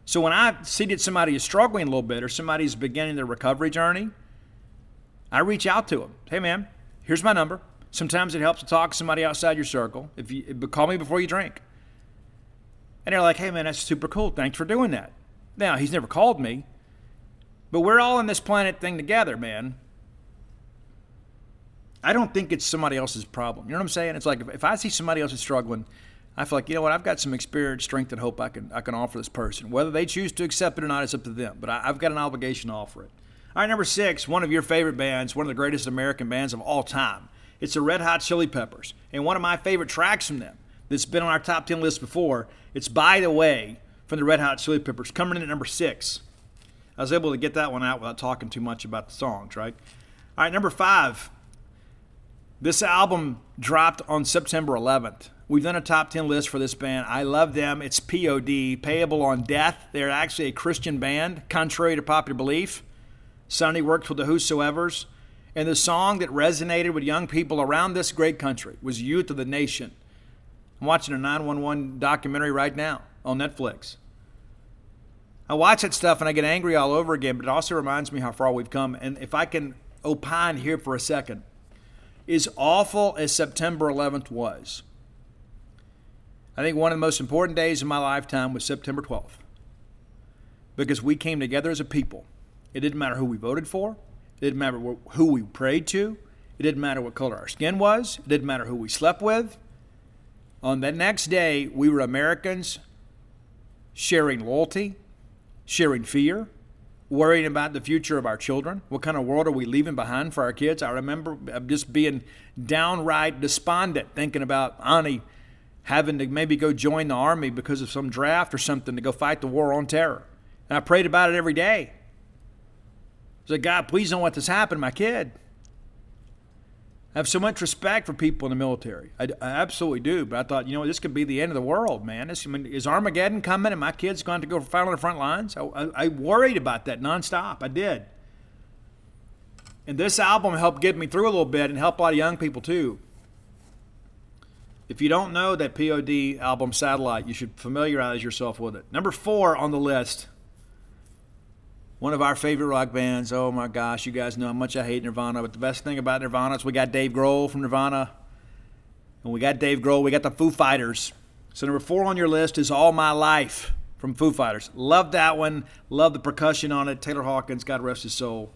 S1: So when I see that somebody is struggling a little bit or somebody's beginning their recovery journey, I reach out to them. Hey, man, here's my number. Sometimes it helps to talk to somebody outside your circle. If you call me before you drink, and they're like, "Hey, man, that's super cool. Thanks for doing that." Now he's never called me, but we're all in this planet thing together, man. I don't think it's somebody else's problem. You know what I'm saying? It's like if, if I see somebody else is struggling, I feel like you know what I've got some experience, strength, and hope I can I can offer this person. Whether they choose to accept it or not, it's up to them. But I, I've got an obligation to offer it. All right, number six, one of your favorite bands, one of the greatest American bands of all time. It's the Red Hot Chili Peppers. And one of my favorite tracks from them that's been on our top 10 list before, it's By the Way from the Red Hot Chili Peppers, coming in at number six. I was able to get that one out without talking too much about the songs, right? All right, number five. This album dropped on September 11th. We've done a top 10 list for this band. I love them. It's POD, Payable on Death. They're actually a Christian band, contrary to popular belief. Sonny worked with the Whosoevers. And the song that resonated with young people around this great country was Youth of the Nation. I'm watching a 911 documentary right now on Netflix. I watch that stuff and I get angry all over again, but it also reminds me how far we've come. And if I can opine here for a second, as awful as September 11th was, I think one of the most important days of my lifetime was September 12th because we came together as a people it didn't matter who we voted for. It didn't matter who we prayed to. It didn't matter what color our skin was. It didn't matter who we slept with. On the next day, we were Americans sharing loyalty, sharing fear, worrying about the future of our children. What kind of world are we leaving behind for our kids? I remember uh, just being downright despondent, thinking about Ani having to maybe go join the army because of some draft or something to go fight the war on terror. And I prayed about it every day. I said, God, please don't let this happen to my kid. I have so much respect for people in the military. I, I, absolutely do. But I thought, you know, this could be the end of the world, man. This, I mean, is Armageddon coming and my kid's going to go fight on the front lines? I, I, I worried about that nonstop. I did. And this album helped get me through a little bit and help a lot of young people too. If you don't know that POD album Satellite, you should familiarize yourself with it. Number four on the list one of our favorite rock bands. Oh my gosh, you guys know how much I hate Nirvana, but the best thing about Nirvana is we got Dave Grohl from Nirvana. And we got Dave Grohl, we got the Foo Fighters. So number four on your list is All My Life from Foo Fighters. Love that one. Love the percussion on it. Taylor Hawkins, God rest his soul.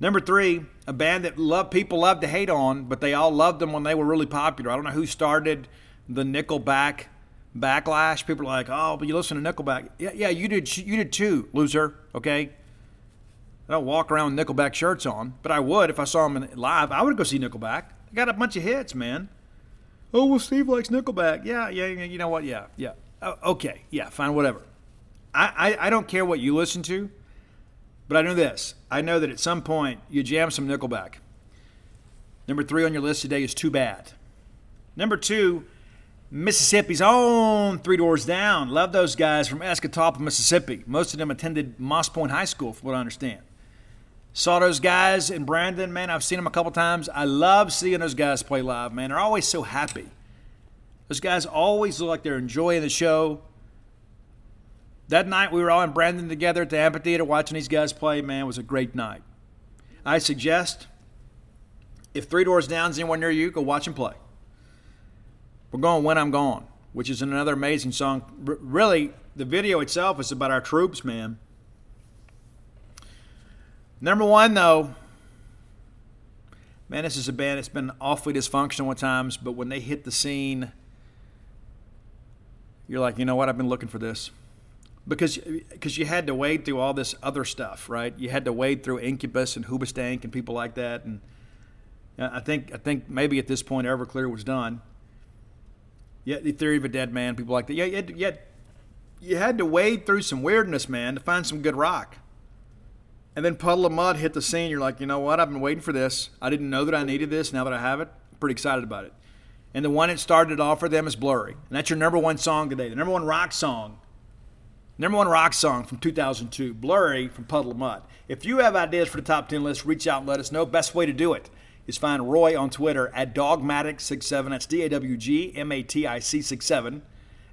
S1: Number three, a band that love people love to hate on, but they all loved them when they were really popular. I don't know who started the Nickelback backlash. People are like, "Oh, but you listen to Nickelback." Yeah, yeah, you did. You did too, loser. Okay. I don't walk around with Nickelback shirts on, but I would if I saw them live. I would go see Nickelback. They got a bunch of hits, man. Oh well, Steve likes Nickelback. Yeah, yeah. You know what? Yeah, yeah. Oh, okay, yeah, fine, whatever. I, I I don't care what you listen to. But I know this. I know that at some point you jam some Nickelback. Number three on your list today is Too Bad. Number two, Mississippi's own Three Doors Down. Love those guys from Escatawpa, Mississippi. Most of them attended Moss Point High School, from what I understand. Saw those guys in Brandon, man. I've seen them a couple times. I love seeing those guys play live, man. They're always so happy. Those guys always look like they're enjoying the show. That night we were all in Brandon together at the amphitheater watching these guys play. Man, was a great night. I suggest if Three Doors Down is anywhere near you, go watch them play. We're going When I'm Gone, which is another amazing song. R- really, the video itself is about our troops, man. Number one, though, man, this is a band that's been awfully dysfunctional at times, but when they hit the scene, you're like, you know what? I've been looking for this because because you had to wade through all this other stuff, right? You had to wade through Incubus and Hoobastank and people like that, and uh, I think I think maybe at this point Everclear was done. Yet the Theory of a Deadman, people like that. Yeah, yet, yet you had to wade through some weirdness, man, to find some good rock. And then Puddle of Mudd hit the scene. You're like, you know what? I've been waiting for this. I didn't know that I needed this. Now that I have it, I'm pretty excited about it. And the one that started off for them is Blurry. And that's your number one song today. The number one rock song Number one rock song from 2002, Blurry from Puddle of Mudd. If you have ideas for the top 10 list, reach out and let us know. Best way to do it is find Roy on Twitter at Dawgmatic67. That's D A W G M A T I C 67.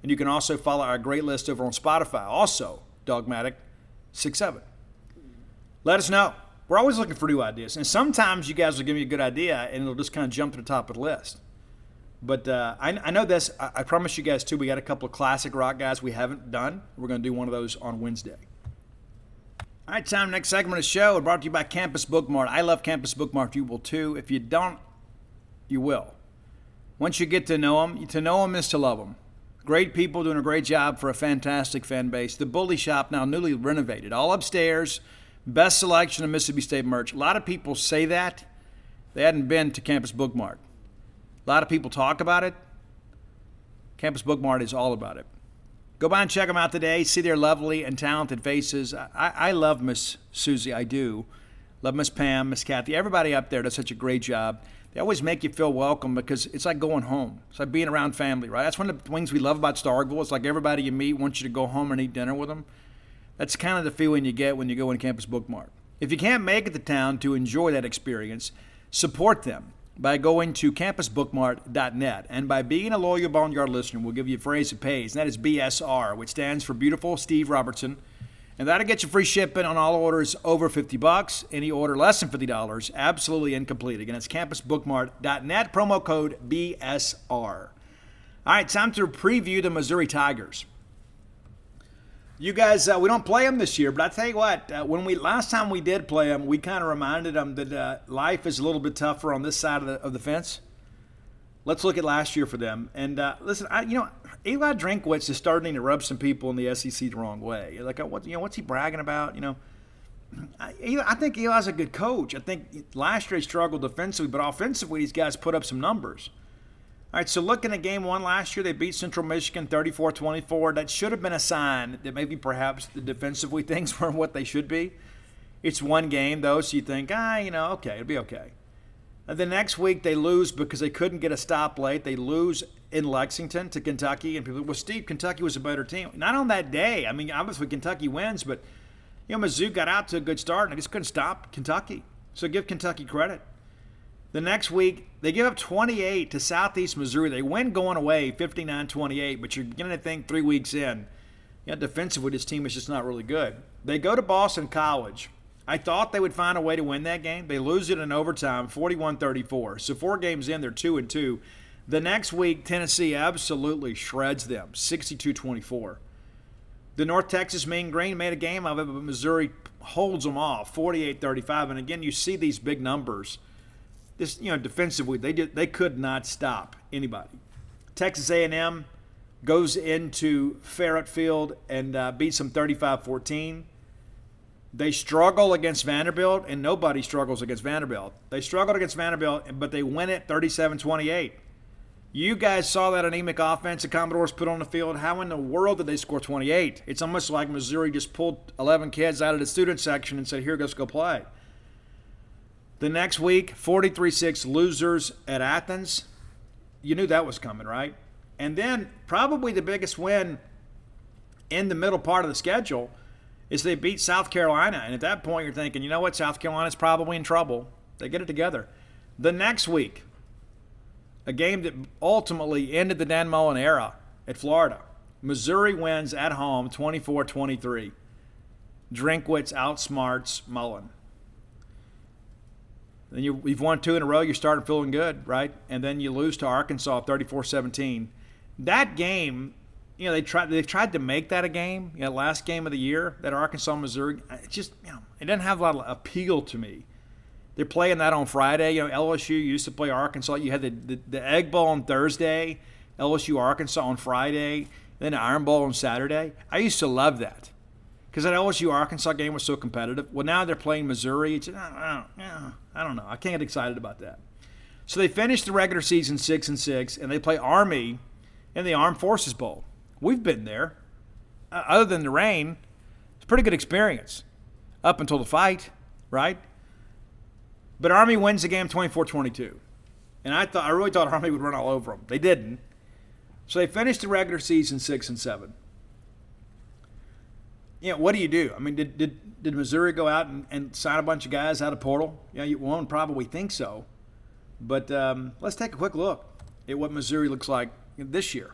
S1: And you can also follow our great list over on Spotify, also Dawgmatic67. Let us know. We're always looking for new ideas. And sometimes you guys will give me a good idea and it'll just kind of jump to the top of the list. But uh, I, I, know this. I, I, promise you guys too. We got a couple of classic rock guys we haven't done. We're going to do one of those on Wednesday. All right, time next segment of the show. Brought to you by Campus Bookmart. I love Campus Bookmart. You will too. If you don't, you will. Once you get to know them, to know them is to love them. Great people doing a great job for a fantastic fan base. The Bully Shop now newly renovated, all upstairs. Best selection of Mississippi State merch. A lot of people say that they hadn't been to Campus Bookmart. A lot of people talk about it. Campus Bookmart is all about it. Go by and check them out today. See their lovely and talented faces. I, I love Miss Susie. I do. Love Miss Pam, Miss Kathy. Everybody up there does such a great job. They always make you feel welcome because it's like going home. It's like being around family, right? That's one of the things we love about Starkville. It's like everybody you meet wants you to go home and eat dinner with them. That's kind of the feeling you get when you go in Campus Bookmart. If you can't make it to town to enjoy that experience, support them by going to campusbookmart.net. And by being a loyal Boneyard listener, we'll give you a phrase that pays, and that is BSR, which stands for Beautiful Steve Robertson. And that'll get you free shipping on all orders over 50 bucks. Any order less than $50, absolutely incomplete. Again, it's campusbookmart.net, promo code BSR. All right, time to preview the Missouri Tigers. You guys, uh, we don't play them this year, but I tell you what, uh, when we last time we did play them, we kind of reminded them that uh, life is a little bit tougher on this side of the, of the fence. Let's look at last year for them. And uh, listen, I, you know, Eli Drinkwitz is starting to rub some people in the SEC the wrong way. Like, uh, what, you know, what's he bragging about? You know, I, I think Eli's a good coach. I think last year he struggled defensively, but offensively, these guys put up some numbers. All right, so looking at game one last year, they beat Central Michigan 34 24. That should have been a sign that maybe perhaps the defensively [LAUGHS] things weren't what they should be. It's one game, though, so you think, ah, you know, okay, it'll be okay. And the next week, they lose because they couldn't get a stop late. They lose in Lexington to Kentucky. And people, well, Steve, Kentucky was a better team. Not on that day. I mean, obviously, Kentucky wins, but, you know, Mizzou got out to a good start and they just couldn't stop Kentucky. So give Kentucky credit. The next week, they give up 28 to Southeast Missouri. They win going away 59 28, but you're beginning to think three weeks in, yeah, defensively, this team is just not really good. They go to Boston College. I thought they would find a way to win that game. They lose it in overtime, 41 34. So, four games in, they're 2 and 2. The next week, Tennessee absolutely shreds them, 62 24. The North Texas Mean Green made a game of it, but Missouri holds them off 48-35. And again, you see these big numbers. This, you know, defensively, they did, they could not stop anybody. Texas A&M goes into Faurot Field and uh, beats them 35-14. They struggle against Vanderbilt, and nobody struggles against Vanderbilt. They struggled against Vanderbilt, but they win it 37 28. You guys saw that anemic offense the Commodores put on the field. How in the world did they score 28? It's almost like Missouri just pulled 11 kids out of the student section and said, Here, let's go play. The next week, 43 6 losers at Athens. You knew that was coming, right? And then, probably the biggest win in the middle part of the schedule is they beat South Carolina. And at that point, you're thinking, you know what? South Carolina's probably in trouble. They get it together. The next week, a game that ultimately ended the Dan Mullen era at Florida. Missouri wins at home 24 23. Drinkwitz outsmarts Mullen. Then you, have won two in a row, you're starting feeling good, right? And then you lose to Arkansas 34 17. That game, you know, they tried they tried to make that a game, you know, last game of the year, that Arkansas Missouri. It just, you know, it doesn't have a lot of appeal to me. They're playing that on Friday. You know, LSU used to play Arkansas. You had the, the, the Egg Bowl on Thursday, LSU Arkansas on Friday, then the Iron Bowl on Saturday. I used to love that because that LSU Arkansas game was so competitive. Well, now they're playing Missouri. It's, I, don't, I don't know. I can't get excited about that. So they finished the regular season six and six, and they play Army in the Armed Forces Bowl. We've been there. Uh, other than the rain, it's a pretty good experience up until the fight, right? But Army wins the game 24-22. And I thought I really thought Army would run all over them. They didn't. So they finished the regular season 6 and 7. You know, what do you do? I mean, did, did, did Missouri go out and, and sign a bunch of guys out of portal? Yeah, you won't probably think so. But um, let's take a quick look at what Missouri looks like this year.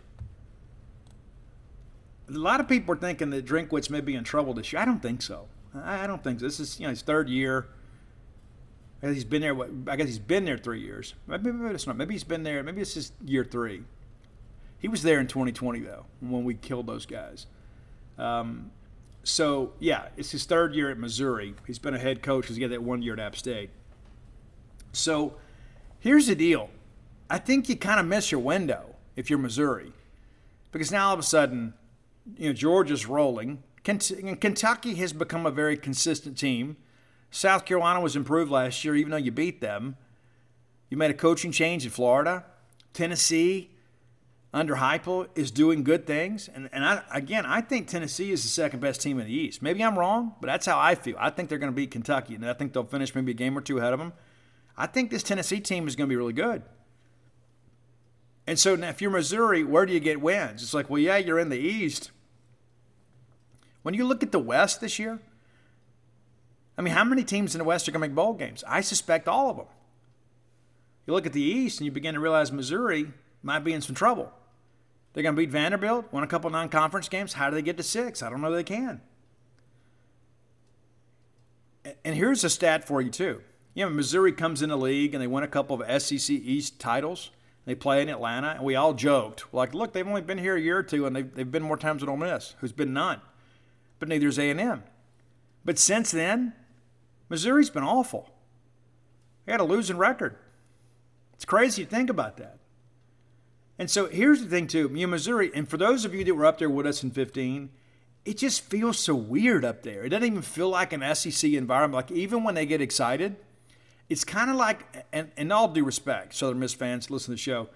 S1: A lot of people are thinking that Drinkwitz may be in trouble this year. I don't think so. I, don't think so. This is you know his third year. I guess he's been there. I guess he's been there three years. Maybe, maybe it's not. Maybe he's been there. Maybe it's just year three. He was there in 2020 though, when we killed those guys. Um, so yeah, it's his third year at Missouri. He's been a head coach because he got that one year at App State. So here's the deal. I think you kind of miss your window if you're Missouri, because now all of a sudden, you know, Georgia's rolling. Kentucky has become a very consistent team. South Carolina was improved last year, even though you beat them. You made a coaching change in Florida. Tennessee, under Heupel, is doing good things. And, and I, again, I think Tennessee is the second best team in the East. Maybe I'm wrong, but that's how I feel. I think they're going to beat Kentucky, and I think they'll finish maybe a game or two ahead of them. I think this Tennessee team is going to be really good. And so now, if you're Missouri, where do you get wins? It's like, well, yeah, you're in the East. When you look at the West this year, I mean, how many teams in the West are going to make bowl games? I suspect all of them. You look at the East and you begin to realize Missouri might be in some trouble. They're going to beat Vanderbilt, won a couple non conference games. How do they get to six? I don't know they can. And here's a stat for you, too. You know, Missouri comes in the league and they win a couple of SEC East titles. They play in Atlanta, and we all joked, like, look, they've only been here a year or two, and they've, they've been more times than Ole Miss, who's been none. But neither is A&M. But since then, Missouri's been awful. They had a losing record. It's crazy to think about that. And so here's the thing, too. You know, Missouri, and for those of you that were up there with us in 15, it just feels so weird up there. It doesn't even feel like an SEC environment. Like, even when they get excited, it's kind of like, and in all due respect, Southern Miss fans, listen to the show,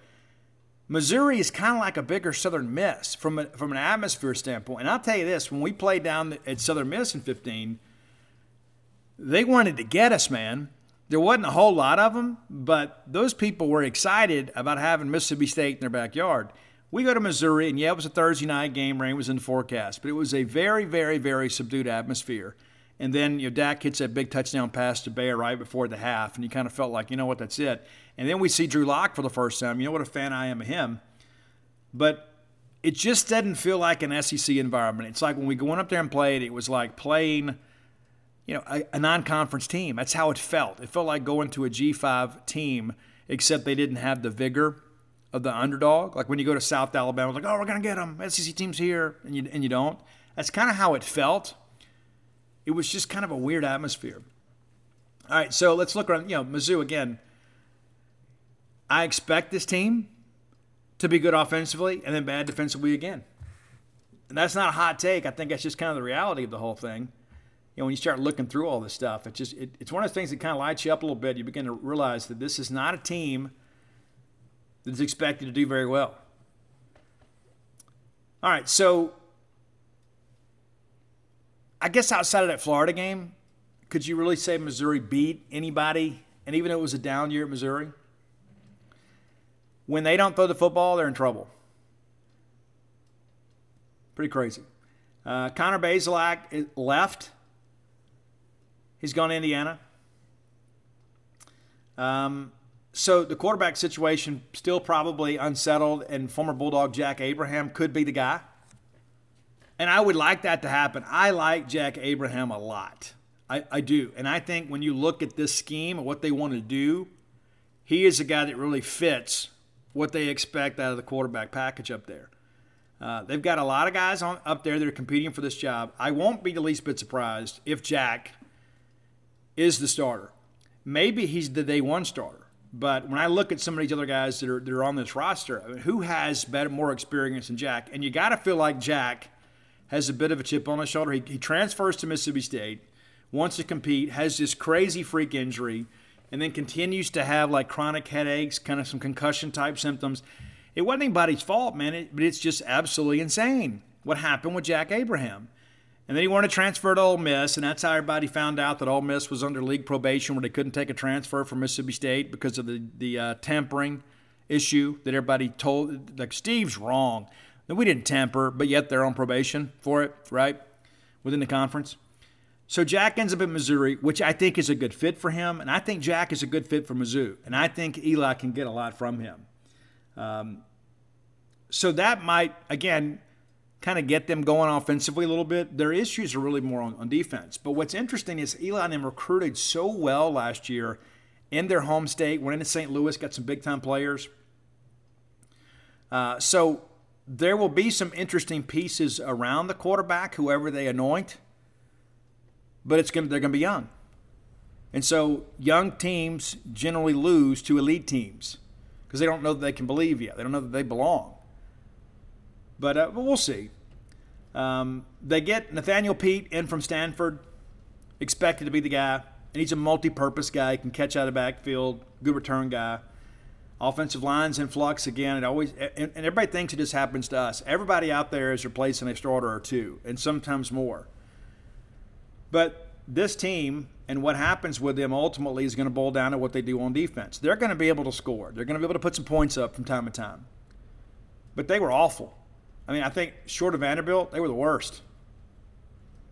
S1: Missouri is kind of like a bigger Southern Miss from, a, from an atmosphere standpoint. And I'll tell you this when we played down at Southern Miss in 15, they wanted to get us, man. There wasn't a whole lot of them, but those people were excited about having Mississippi State in their backyard. We go to Missouri, and yeah, it was a Thursday night game. Rain was in the forecast, but it was a very, very, very subdued atmosphere. And then you know, Dak hits that big touchdown pass to Bayer right before the half, and you kind of felt like, you know what, that's it. And then we see Drew Lock for the first time. You know what a fan I am of him. But it just doesn't feel like an SEC environment. It's like when we went up there and played, it was like playing – you know, a, a non-conference team. That's how it felt. It felt like going to a G5 team, except they didn't have the vigor of the underdog. Like when you go to South Alabama, like, oh, we're gonna get them. SEC teams here, and you and you don't. That's kind of how it felt. It was just kind of a weird atmosphere. All right, so let's look around. You know, Mizzou again. I expect this team to be good offensively and then bad defensively again. And that's not a hot take. I think that's just kind of the reality of the whole thing. You know, when you start looking through all this stuff, it just it, it's one of those things that kind of lights you up a little bit. You begin to realize that this is not a team that's expected to do very well. All right, so I guess outside of that Florida game, could you really say Missouri beat anybody? And even though it was a down year at Missouri, when they don't throw the football, they're in trouble. Pretty crazy. Uh, Connor Bazelak left. He's gone to Indiana. Um, so the quarterback situation still probably unsettled, and former Bulldog Jack Abraham could be the guy. And I would like that to happen. I like Jack Abraham a lot. I, I do. And I think when you look at this scheme and what they want to do, he is a guy that really fits what they expect out of the quarterback package up there. Uh, they've got a lot of guys on up there that are competing for this job. I won't be the least bit surprised if Jack is the starter. Maybe he's the day one starter. But when I look at some of these other guys that are, that are on this roster, I mean, who has better, more experience than Jack? And you got to feel like Jack has a bit of a chip on his shoulder. He, he transfers to Mississippi State, wants to compete, has this crazy freak injury, and then continues to have like chronic headaches, kind of some concussion type symptoms. It wasn't anybody's fault, man, it, but it's just absolutely insane what happened with Jack Abraham. And then he wanted to transfer to Ole Miss, and that's how everybody found out that Ole Miss was under league probation where they couldn't take a transfer from Mississippi State because of the, the uh, tampering issue that everybody told. Like, Steve's wrong. That we didn't tamper, but yet they're on probation for it, right? Within the conference. So Jack ends up at Missouri, which I think is a good fit for him, and I think Jack is a good fit for Mizzou, and I think Eli can get a lot from him. Um, so that might, again, kind of get them going offensively a little bit. Their issues are really more on, on defense. But what's interesting is Eli and them recruited so well last year in their home state, went into St. Louis, got some big time players. Uh, so there will be some interesting pieces around the quarterback, whoever they anoint, but it's gonna, they're going to be young. And so young teams generally lose to elite teams because they don't know that they can believe yet. They don't know that they belong. But, uh, we'll see. Um, they get Nathaniel Peat in from Stanford, expected to be the guy, and he's a multi-purpose guy. He can catch out of backfield, good return guy. Offensive lines in flux again. It always and, and everybody thinks it just happens to us. Everybody out there is replacing a starter or two, and sometimes more. But this team and what happens with them ultimately is going to boil down to what they do on defense. They're going to be able to score. They're going to be able to put some points up from time to time. But they were awful. I mean, I think short of Vanderbilt, they were the worst.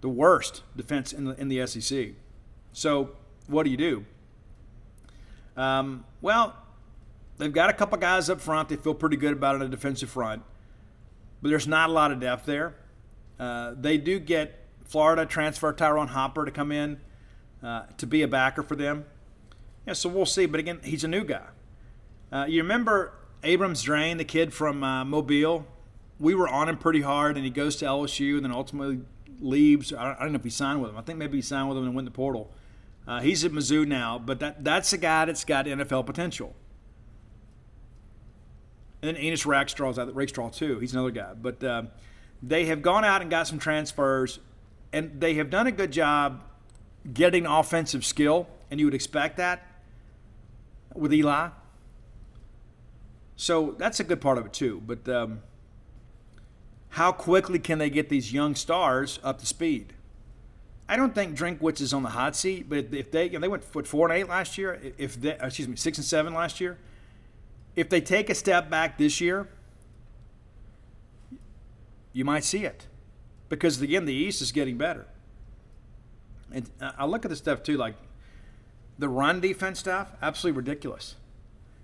S1: The worst defense in the, in the SEC. So what do you do? Um, well, they've got a couple guys up front they feel pretty good about it on the defensive front, but there's not a lot of depth there. Uh, they do get Florida transfer Ty'Ron Hopper to come in uh, to be a backer for them. Yeah, so we'll see. But again, he's a new guy. Uh, you remember Abrams Draine, the kid from uh, Mobile? We were on him pretty hard, and he goes to LSU, and then ultimately leaves. I don't, I don't know if he signed with him. I think maybe he signed with him and went the portal. Uh, he's at Mizzou now, but that, that's a guy that's got NFL potential. And then Ennis Rakestraw's out Rakestraw too. He's another guy. But uh, they have gone out and got some transfers, and they have done a good job getting offensive skill, and you would expect that with Eli. So that's a good part of it too. But um, how quickly can they get these young stars up to speed? I don't think Drinkwitz is on the hot seat, but if they they went four and eight last year, if they uh, excuse me six and seven last year, if they take a step back this year, you might see it, because again the East is getting better. And uh, I look at the stuff too, like the run defense stuff, absolutely ridiculous.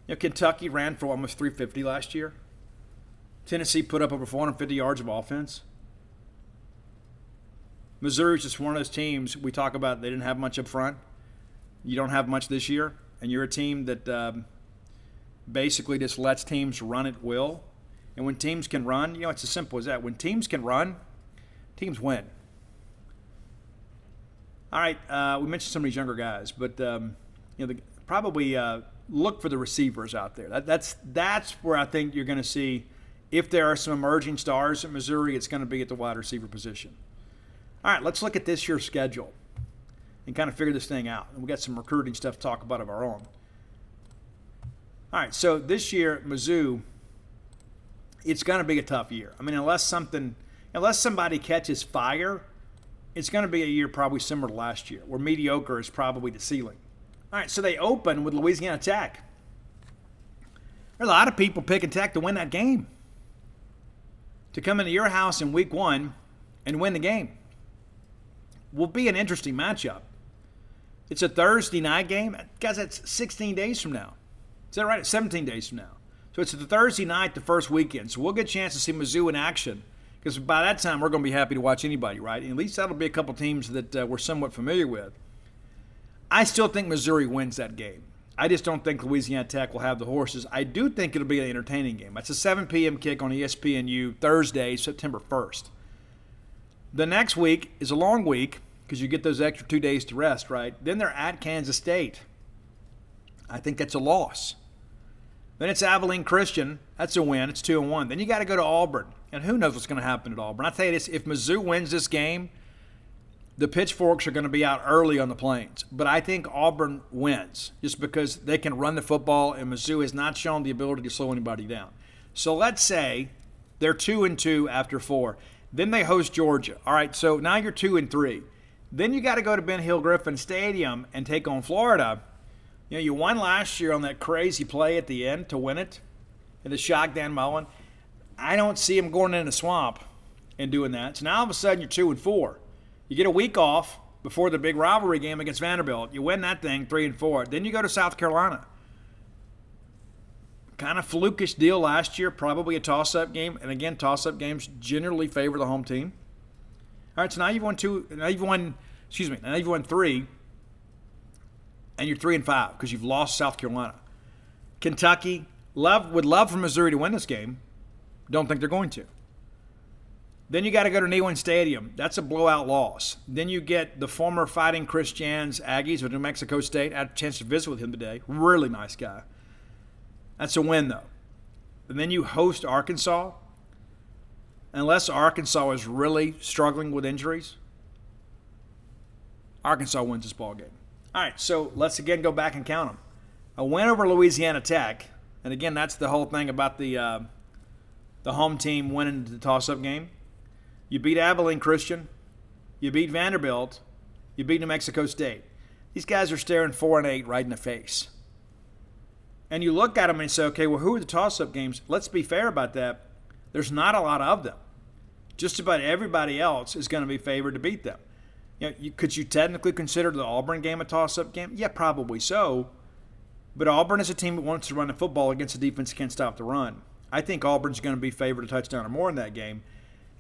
S1: You know, Kentucky ran for almost 350 last year. Tennessee put up over 450 yards of offense. Missouri's just one of those teams we talk about. They didn't have much up front. You don't have much this year, and you're a team that um, basically just lets teams run at will. And when teams can run, you know, it's as simple as that. When teams can run, Teams win. All right, uh, we mentioned some of these younger guys, but um, you know, the, probably uh, look for the receivers out there. That, that's that's where I think you're going to see if there are some emerging stars in Missouri. It's going to be at the wide receiver position. All right, let's look at this year's schedule and kind of figure this thing out. And we got some recruiting stuff to talk about of our own. All right, so this year, Mizzou, it's going to be a tough year. I mean, unless something, unless somebody catches fire, it's going to be a year probably similar to last year, where mediocre is probably the ceiling. All right, so they open with Louisiana Tech. There are a lot of people picking Tech to win that game. To come into your house in week one and win the game will be an interesting matchup. It's a Thursday night game. Guys, that's 16 days from now. Is that right? It's 17 days from now. So it's the Thursday night, the first weekend. So we'll get a chance to see Mizzou in action because by that time we're going to be happy to watch anybody, right? And at least that'll be a couple teams that uh, we're somewhat familiar with. I still think Missouri wins that game. I just don't think Louisiana Tech will have the horses. I do think it'll be an entertaining game. It's a 7 p.m. kick on ESPNU Thursday, September 1st. The next week is a long week because you get those extra two days to rest, right? Then they're at Kansas State. I think that's a loss. Then it's Abilene Christian. That's a win. It's two and one. Then you got to go to Auburn, and who knows what's going to happen at Auburn? I tell you this: if Mizzou wins this game, the pitchforks are going to be out early on the plains. But I think Auburn wins just because they can run the football, and Mizzou has not shown the ability to slow anybody down. So let's say they're two and two after four. Then they host Georgia. All right, so now you're two and three. Then you got to go to Ben Hill Griffin Stadium and take on Florida. You know, you won last year on that crazy play at the end to win it, and the shock Dan Mullen. I don't see him going in the swamp and doing that. So now all of a sudden you're two and four. You get a week off before the big rivalry game against Vanderbilt. You win that thing three and four. Then you go to South Carolina. Kind of flukish deal last year, probably a toss-up game. And again, toss-up games generally favor the home team. All right, so now you've won two. Now you've won. Excuse me. Now you've won three and you're three and five because you've lost South Carolina. Kentucky love would love for Missouri to win this game. Don't think they're going to. Then you got to go to Neyland Stadium. That's a blowout loss. Then you get the former Fighting Christians Aggies of New Mexico State. I had a chance to visit with him today. Really nice guy. That's a win though. And then you host Arkansas. Unless Arkansas is really struggling with injuries, Arkansas wins this ball game. All right, so let's again go back and count them. A win over Louisiana Tech, and again, that's the whole thing about the uh, the home team winning the toss-up game. You beat Abilene Christian, you beat Vanderbilt, you beat New Mexico State. These guys are staring four and eight right in the face. And you look at them and say, okay, well, who are the toss-up games? Let's be fair about that. There's not a lot of them. Just about everybody else is going to be favored to beat them. You know, you, could you technically consider the Auburn game a toss-up game? Yeah, probably so. But Auburn is a team that wants to run the football against a defense that can't stop the run. I think Auburn's going to be favored a touchdown or more in that game.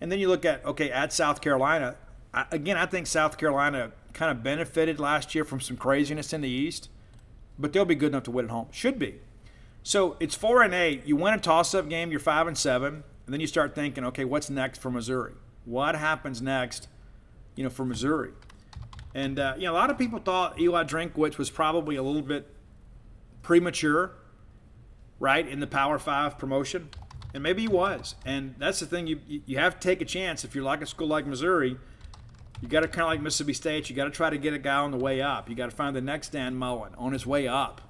S1: And then you look at okay at South Carolina. I, again, I think South Carolina kind of benefited last year from some craziness in the East, but they'll be good enough to win at home. Should be. So it's four and eight. You win a toss-up game. You're five and seven, and then you start thinking, okay, what's next for Missouri? What happens next? you know, for Missouri. And, uh, you know, a lot of people thought Eli Drinkwitz was probably a little bit premature, right, in the Power Five promotion. And maybe he was. And that's the thing, you, you have to take a chance. If you're like a school like Missouri, you got to kind of like Mississippi State, you got to try to get a guy on the way up. You got to find the next Dan Mullen on his way up,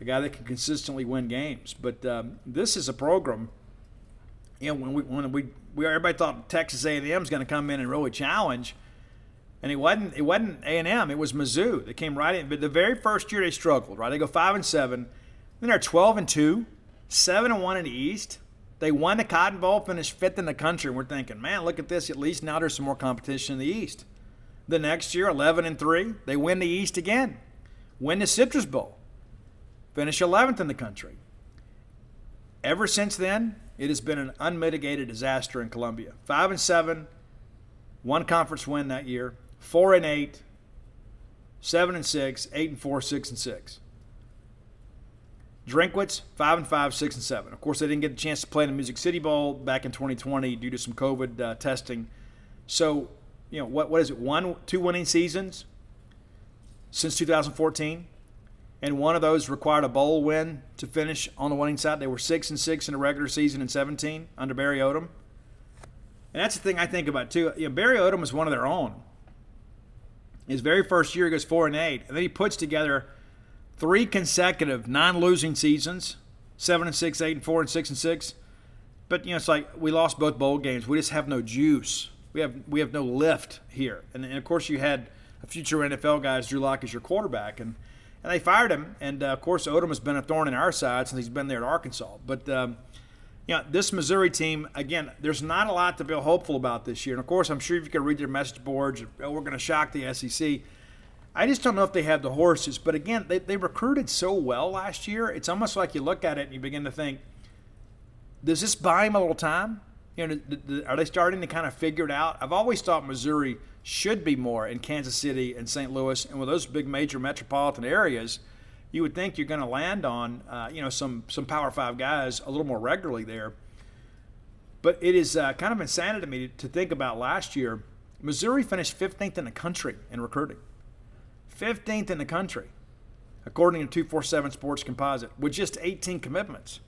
S1: a guy that can consistently win games. But um, this is a program, you know, when we, when we, we everybody thought Texas A&M is going to come in and really challenge – and it wasn't it wasn't A and M. It was Mizzou that came right in. But the very first year they struggled. Right, they go five and seven. Then they're twelve and two, seven and one in the East. They won the Cotton Bowl, finished fifth in the country. We're thinking, man, look at this. At least now there's some more competition in the East. The next year, 11 and three, they win the East again, win the Citrus Bowl, finish 11th in the country. Ever since then, it has been an unmitigated disaster in Columbia. Five and seven, one conference win that year, four and eight, seven and six, eight and four, six and six. Drinkwitz, five and five, six and seven. Of course, they didn't get a chance to play in the Music City Bowl back in 2020 due to some COVID uh, testing. So, you know, what what is it? One, two winning seasons since 2014, and one of those required a bowl win to finish on the winning side. They were six and six in the regular season in 17 under Barry Odom. And that's the thing I think about too. You know, Barry Odom is one of their own. His very first year, he goes four and eight, and then he puts together three consecutive non-losing seasons: seven and six, eight and four, and six and six. But you know, it's like we lost both bowl games. We just have no juice. We have we have no lift here. And, and of course, you had a future NFL guy, Drew Lock, as your quarterback, and and they fired him. And uh, of course, Odom has been a thorn in our side since he's been there at Arkansas. But um, you know, this Missouri team, again, there's not a lot to feel hopeful about this year. And of course, I'm sure if you can read their message boards, oh, we're going to shock the SEC. I just don't know if they have the horses. But again, they, they recruited so well last year. It's almost like you look at it and you begin to think, does this buy them a little time? You know, are they starting to kind of figure it out? I've always thought Missouri should be more in Kansas City and St. Louis, and with those big major metropolitan areas – you would think you're going to land on, uh, you know, some some Power Five guys a little more regularly there. But it is uh, kind of insanity to me to think about last year. Missouri finished 15th in the country in recruiting. 15th in the country, according to 247 Sports Composite, with just 18 commitments.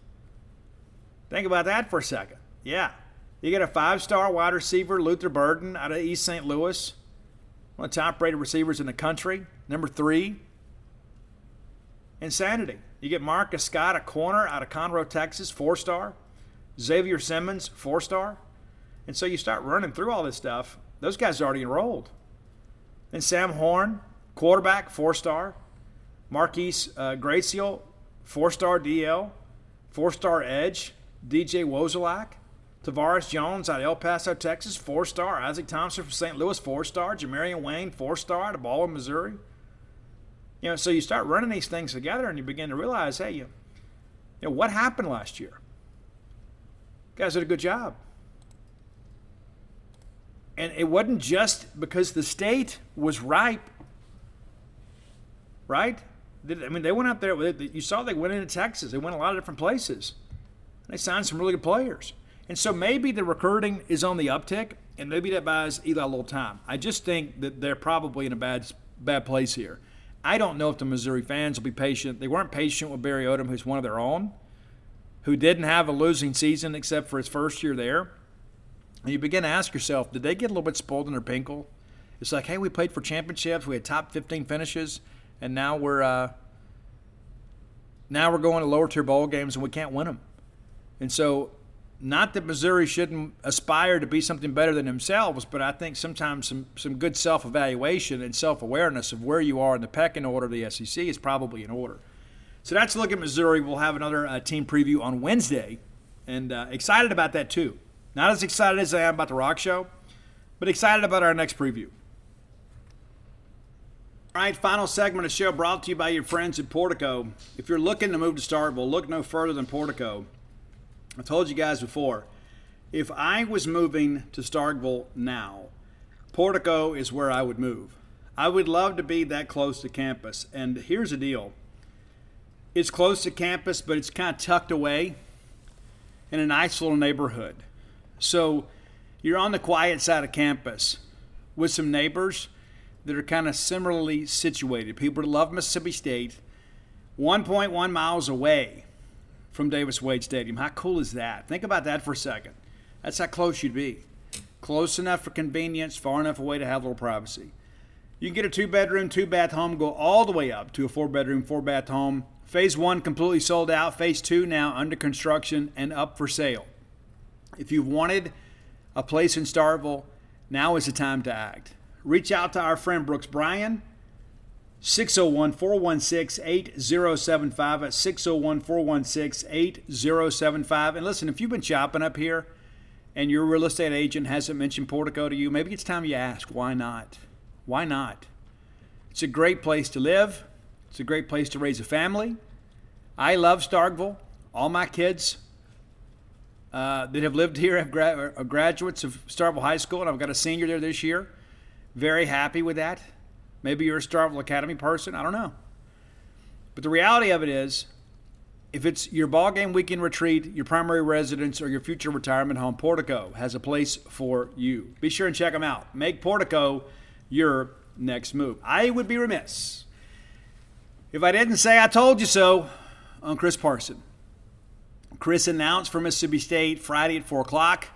S1: Think about that for a second. Yeah. You get a five star wide receiver, Luther Burden, out of East St. Louis, one of the top rated receivers in the country, number three Insanity. You get Marcus Scott, a corner out of Conroe, Texas, four star. Xavier Simmons, four star. And so you start running through all this stuff. Those guys are already enrolled. And Sam Horn, quarterback, four star. Marquise uh, Graciel, four star DL, four star edge. DJ Wesolak. Tavorus Jones out of El Paso, Texas, four star. Isaac Thompson from St. Louis, four star. Jamarian Wayne, four star out of Baldwin, Missouri. You know, so you start running these things together and you begin to realize, hey, you, you know, what happened last year? Guys did a good job. And it wasn't just because the state was ripe, right? I mean, they went out there. You saw they went into Texas. They went a lot of different places. They signed some really good players. And so maybe the recruiting is on the uptick, and maybe that buys Eli a little time. I just think that they're probably in a bad bad place here. I don't know if the Missouri fans will be patient. They weren't patient with Barry Odom, who's one of their own, who didn't have a losing season except for his first year there. And you begin to ask yourself, did they get a little bit spoiled in their pinkle? It's like, hey, we played for championships, we had top 15 finishes, and now we're uh, now we're going to lower tier bowl games and we can't win them. And so not that Missouri shouldn't aspire to be something better than themselves, but I think sometimes some, some good self evaluation and self awareness of where you are in the pecking order of the SEC is probably in order. So that's a look at Missouri. We'll have another uh, team preview on Wednesday, and uh, excited about that too. Not as excited as I am about the Rock Show, but excited about our next preview. All right, final segment of show brought to you by your friends at Portico. If you're looking to move to Starkville, look no further than Portico. I told you guys before, if I was moving to Starkville now, Portico is where I would move. I would love to be that close to campus. And here's the deal it's close to campus, but it's kind of tucked away in a nice little neighborhood. So you're on the quiet side of campus with some neighbors that are kind of similarly situated. People that love Mississippi State, 1.1 miles away from Davis Wade Stadium. How cool is that? Think about that for a second. That's how close you'd be. Close enough for convenience, far enough away to have a little privacy. You can get a two bedroom, two bath home, go all the way up to a four bedroom, four bath home. Phase one completely sold out. Phase two now under construction and up for sale. If you've wanted a place in Starkville, now is the time to act. Reach out to our friend Brooks Bryan 601 416 8075 at 601 416 8075. And listen, if you've been shopping up here and your real estate agent hasn't mentioned Portico to you, maybe it's time you ask why not? Why not? It's a great place to live, it's a great place to raise a family. I love Starkville. All my kids uh, that have lived here have gra- are graduates of Starkville High School, and I've got a senior there this year. Very happy with that. Maybe you're a Starkville Academy person. I don't know. But the reality of it is, if it's your ball game weekend retreat, your primary residence, or your future retirement home, Portico has a place for you. Be sure and check them out. Make Portico your next move. I would be remiss if I didn't say I told you so on Chris Parson. Chris announced for Mississippi State Friday at 4 o'clock.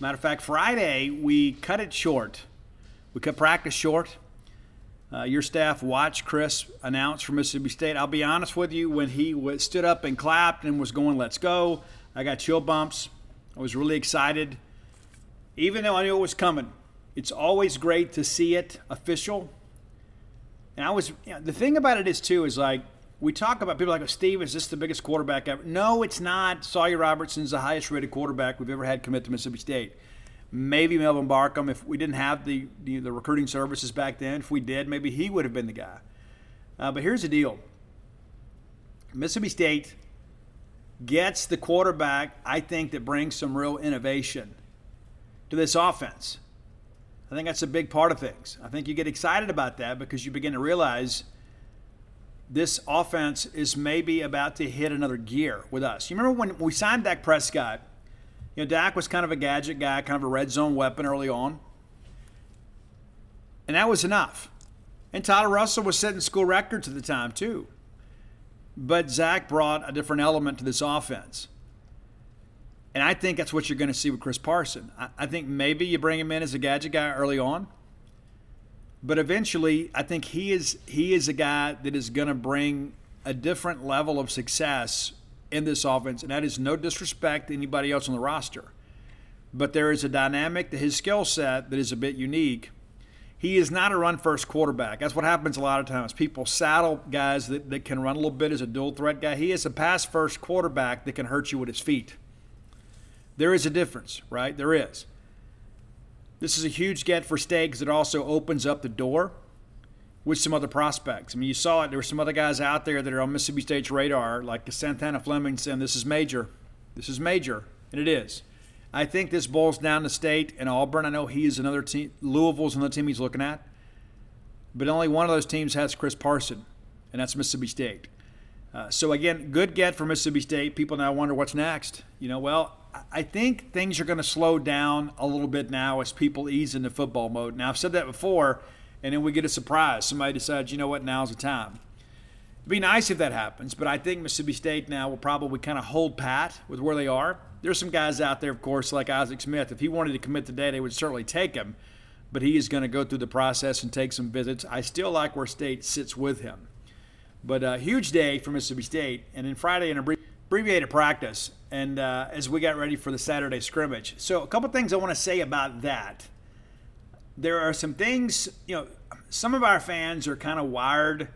S1: Matter of fact, Friday we cut it short. We cut practice short. Uh, your staff watched Chris announce for Mississippi State. I'll be honest with you, when he w- stood up and clapped and was going, let's go, I got chill bumps. I was really excited. Even though I knew it was coming, it's always great to see it official. And I was, you know, the thing about it is, too, is like, we talk about people like, Steve, is this the biggest quarterback ever? No, it's not. Sawyer Robertson's the highest rated quarterback we've ever had commit to Mississippi State maybe Melvin Barkham. If we didn't have the, the, the recruiting services back then, if we did, maybe he would have been the guy. Uh, but here's the deal: Mississippi State gets the quarterback. I think that brings some real innovation to this offense. I think that's a big part of things. I think you get excited about that because you begin to realize this offense is maybe about to hit another gear with us. You remember when we signed Dak Prescott? You know, Dak was kind of a gadget guy, kind of a red zone weapon early on. And that was enough. And Tyler Russell was setting school records at the time, too. But Zach brought a different element to this offense. And I think that's what you're going to see with Chris Parson. I, think maybe you bring him in as a gadget guy early on. But eventually, I think he is he is a guy that is going to bring a different level of success in this offense, and that is no disrespect to anybody else on the roster. But there is a dynamic to his skill set that is a bit unique. He is not a run first quarterback. That's what happens a lot of times. People saddle guys that, that can run a little bit as a dual threat guy. He is a pass first quarterback that can hurt you with his feet. There is a difference, right? There is. This is a huge get for because it also opens up the door with some other prospects. I mean, you saw it. There were some other guys out there that are on Mississippi State's radar, like Santana Fleming saying, This is major. This is major. And it is. I think this boils down to State and Auburn. I know he is another team. Louisville's another team he's looking at. But only one of those teams has Chris Parson, and that's Mississippi State. Uh, so, again, good get for Mississippi State. People now wonder what's next. You know, well, I think things are going to slow down a little bit now as people ease into football mode. Now, I've said that before and then we get a surprise. Somebody decides, you know what, now's the time. It'd be nice if that happens, but I think Mississippi State now will probably kind of hold pat with where they are. There's some guys out there, of course, like Isaac Smith. If he wanted to commit today, they would certainly take him, but he is going to go through the process and take some visits. I still like where State sits with him. But a huge day for Mississippi State, and then Friday an abbreviated practice, and uh, as we got ready for the Saturday scrimmage. So a couple things I want to say about that there are some things, you know, some of our fans are kind of wired,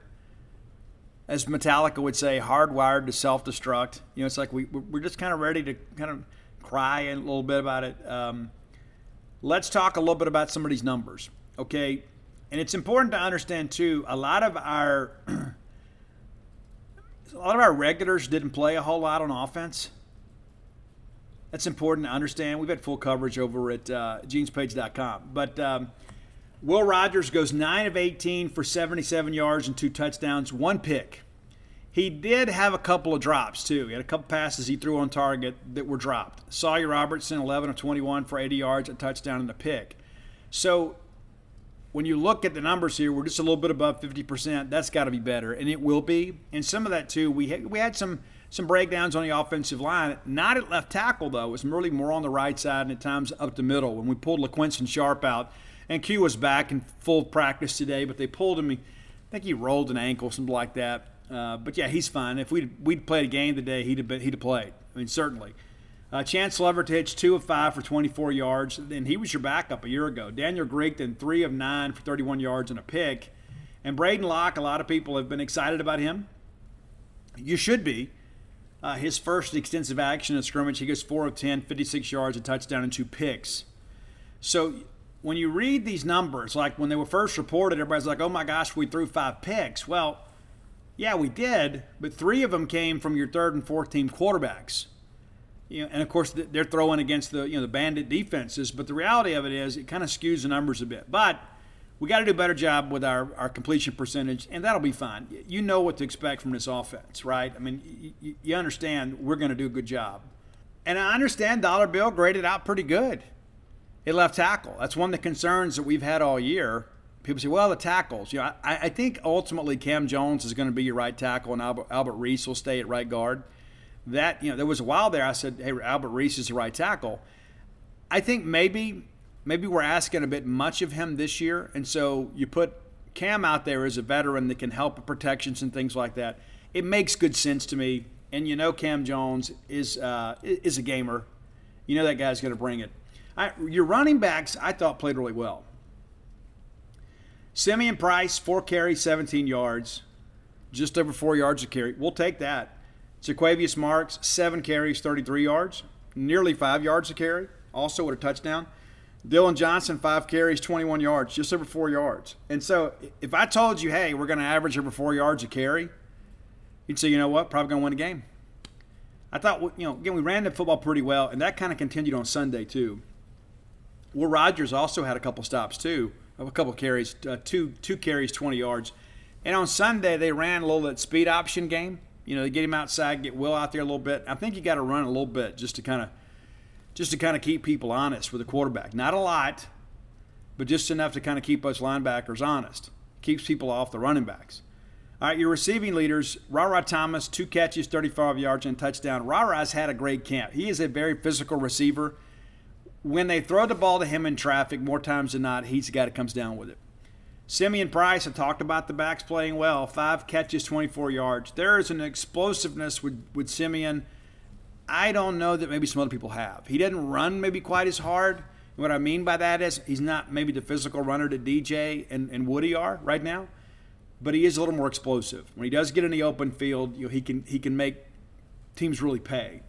S1: as Metallica would say, hardwired to self destruct. You know, it's like we, we're just kind of ready to kind of cry a little bit about it. Um, let's talk a little bit about some of these numbers, okay? And it's important to understand, too, a lot of our. [CLEARS THROAT] a lot of our regulars didn't play a whole lot on offense. That's important to understand. We've had full coverage over at uh, genespage.com. But um, Will Rogers goes 9 of 18 for 77 yards and two touchdowns, one pick. He did have a couple of drops, too. He had a couple passes he threw on target that were dropped. Sawyer Robertson, 11 of 21 for 80 yards, a touchdown, and a pick. So when you look at the numbers here, we're just a little bit above 50%. That's got to be better, and it will be. And some of that, too, we we had some – some breakdowns on the offensive line. Not at left tackle, though. It was really more on the right side and at times up the middle. When we pulled LaQuinston Sharp out, and Q was back in full practice today, but they pulled him. I think he rolled an ankle, something like that. Uh, but yeah, he's fine. If we'd, we'd played a game today, he'd have, been, he'd have played. I mean, certainly. Uh, Chance Lovertich, two of five for 24 yards, and he was your backup a year ago. Daniel Griegton, three of nine for 31 yards and a pick. And Braden Locke, a lot of people have been excited about him. You should be. Uh, his first extensive action in scrimmage, he goes 4 of 10, 56 yards, a touchdown, and two picks. So when you read these numbers, like when they were first reported, everybody's like, oh my gosh, we threw five picks. Well, yeah, we did, but three of them came from your third and fourth team quarterbacks. You know, and of course, they're throwing against the you know the bandit defenses. But the reality of it is, it kind of skews the numbers a bit. But we got to do a better job with our, our completion percentage, and that'll be fine. You know what to expect from this offense, right? I mean, you, you understand we're going to do a good job. And I understand Dollar Bill graded out pretty good at left tackle. That's one of the concerns that we've had all year. People say, well, the tackles. You know, I, I think ultimately Cam Jones is going to be your right tackle, and Albert, Albert Reese will stay at right guard. That, you know, there was a while there I said, hey, Albert Reese is the right tackle. I think maybe maybe we're asking a bit much of him this year, and so you put Cam out there as a veteran that can help with protections and things like that. It makes good sense to me, and you know Cam Jones is uh, is a gamer. You know that guy's going to bring it. I, your running backs, I thought played really well. Simeon Price, four carries, 17 yards, just over four yards a carry. We'll take that. Jo'quavious Marks, seven carries, 33 yards, nearly five yards a carry, also with a touchdown. Dillon Johnson, five carries, 21 yards, just over four yards. And so if I told you, hey, we're going to average over four yards a carry, you'd say, you know what, probably going to win a game. I thought, you know, again, we ran the football pretty well, and that kind of continued on Sunday, too. Will Rogers also had a couple stops, too, a couple carries, uh, two, two carries, 20 yards. And on Sunday, they ran a little that speed option game. You know, they get him outside, get Will out there a little bit. I think you got to run a little bit just to kind of – just to kind of keep people honest with the quarterback. Not a lot, but just enough to kind of keep us linebackers honest. Keeps people off the running backs. All right, your receiving leaders, Rara Thomas, two catches, 35 yards, and touchdown. Rara's had a great camp. He is a very physical receiver. When they throw the ball to him in traffic, more times than not, he's the guy that comes down with it. Simeon Price, I talked about the backs playing well. Five catches, 24 yards. There is an explosiveness with, with Simeon – I don't know that maybe some other people have. He doesn't run maybe quite as hard. What I mean by that is he's not maybe the physical runner that DJ and, and Woody are right now, but he is a little more explosive. When he does get in the open field, you know, he can he can make teams really pay.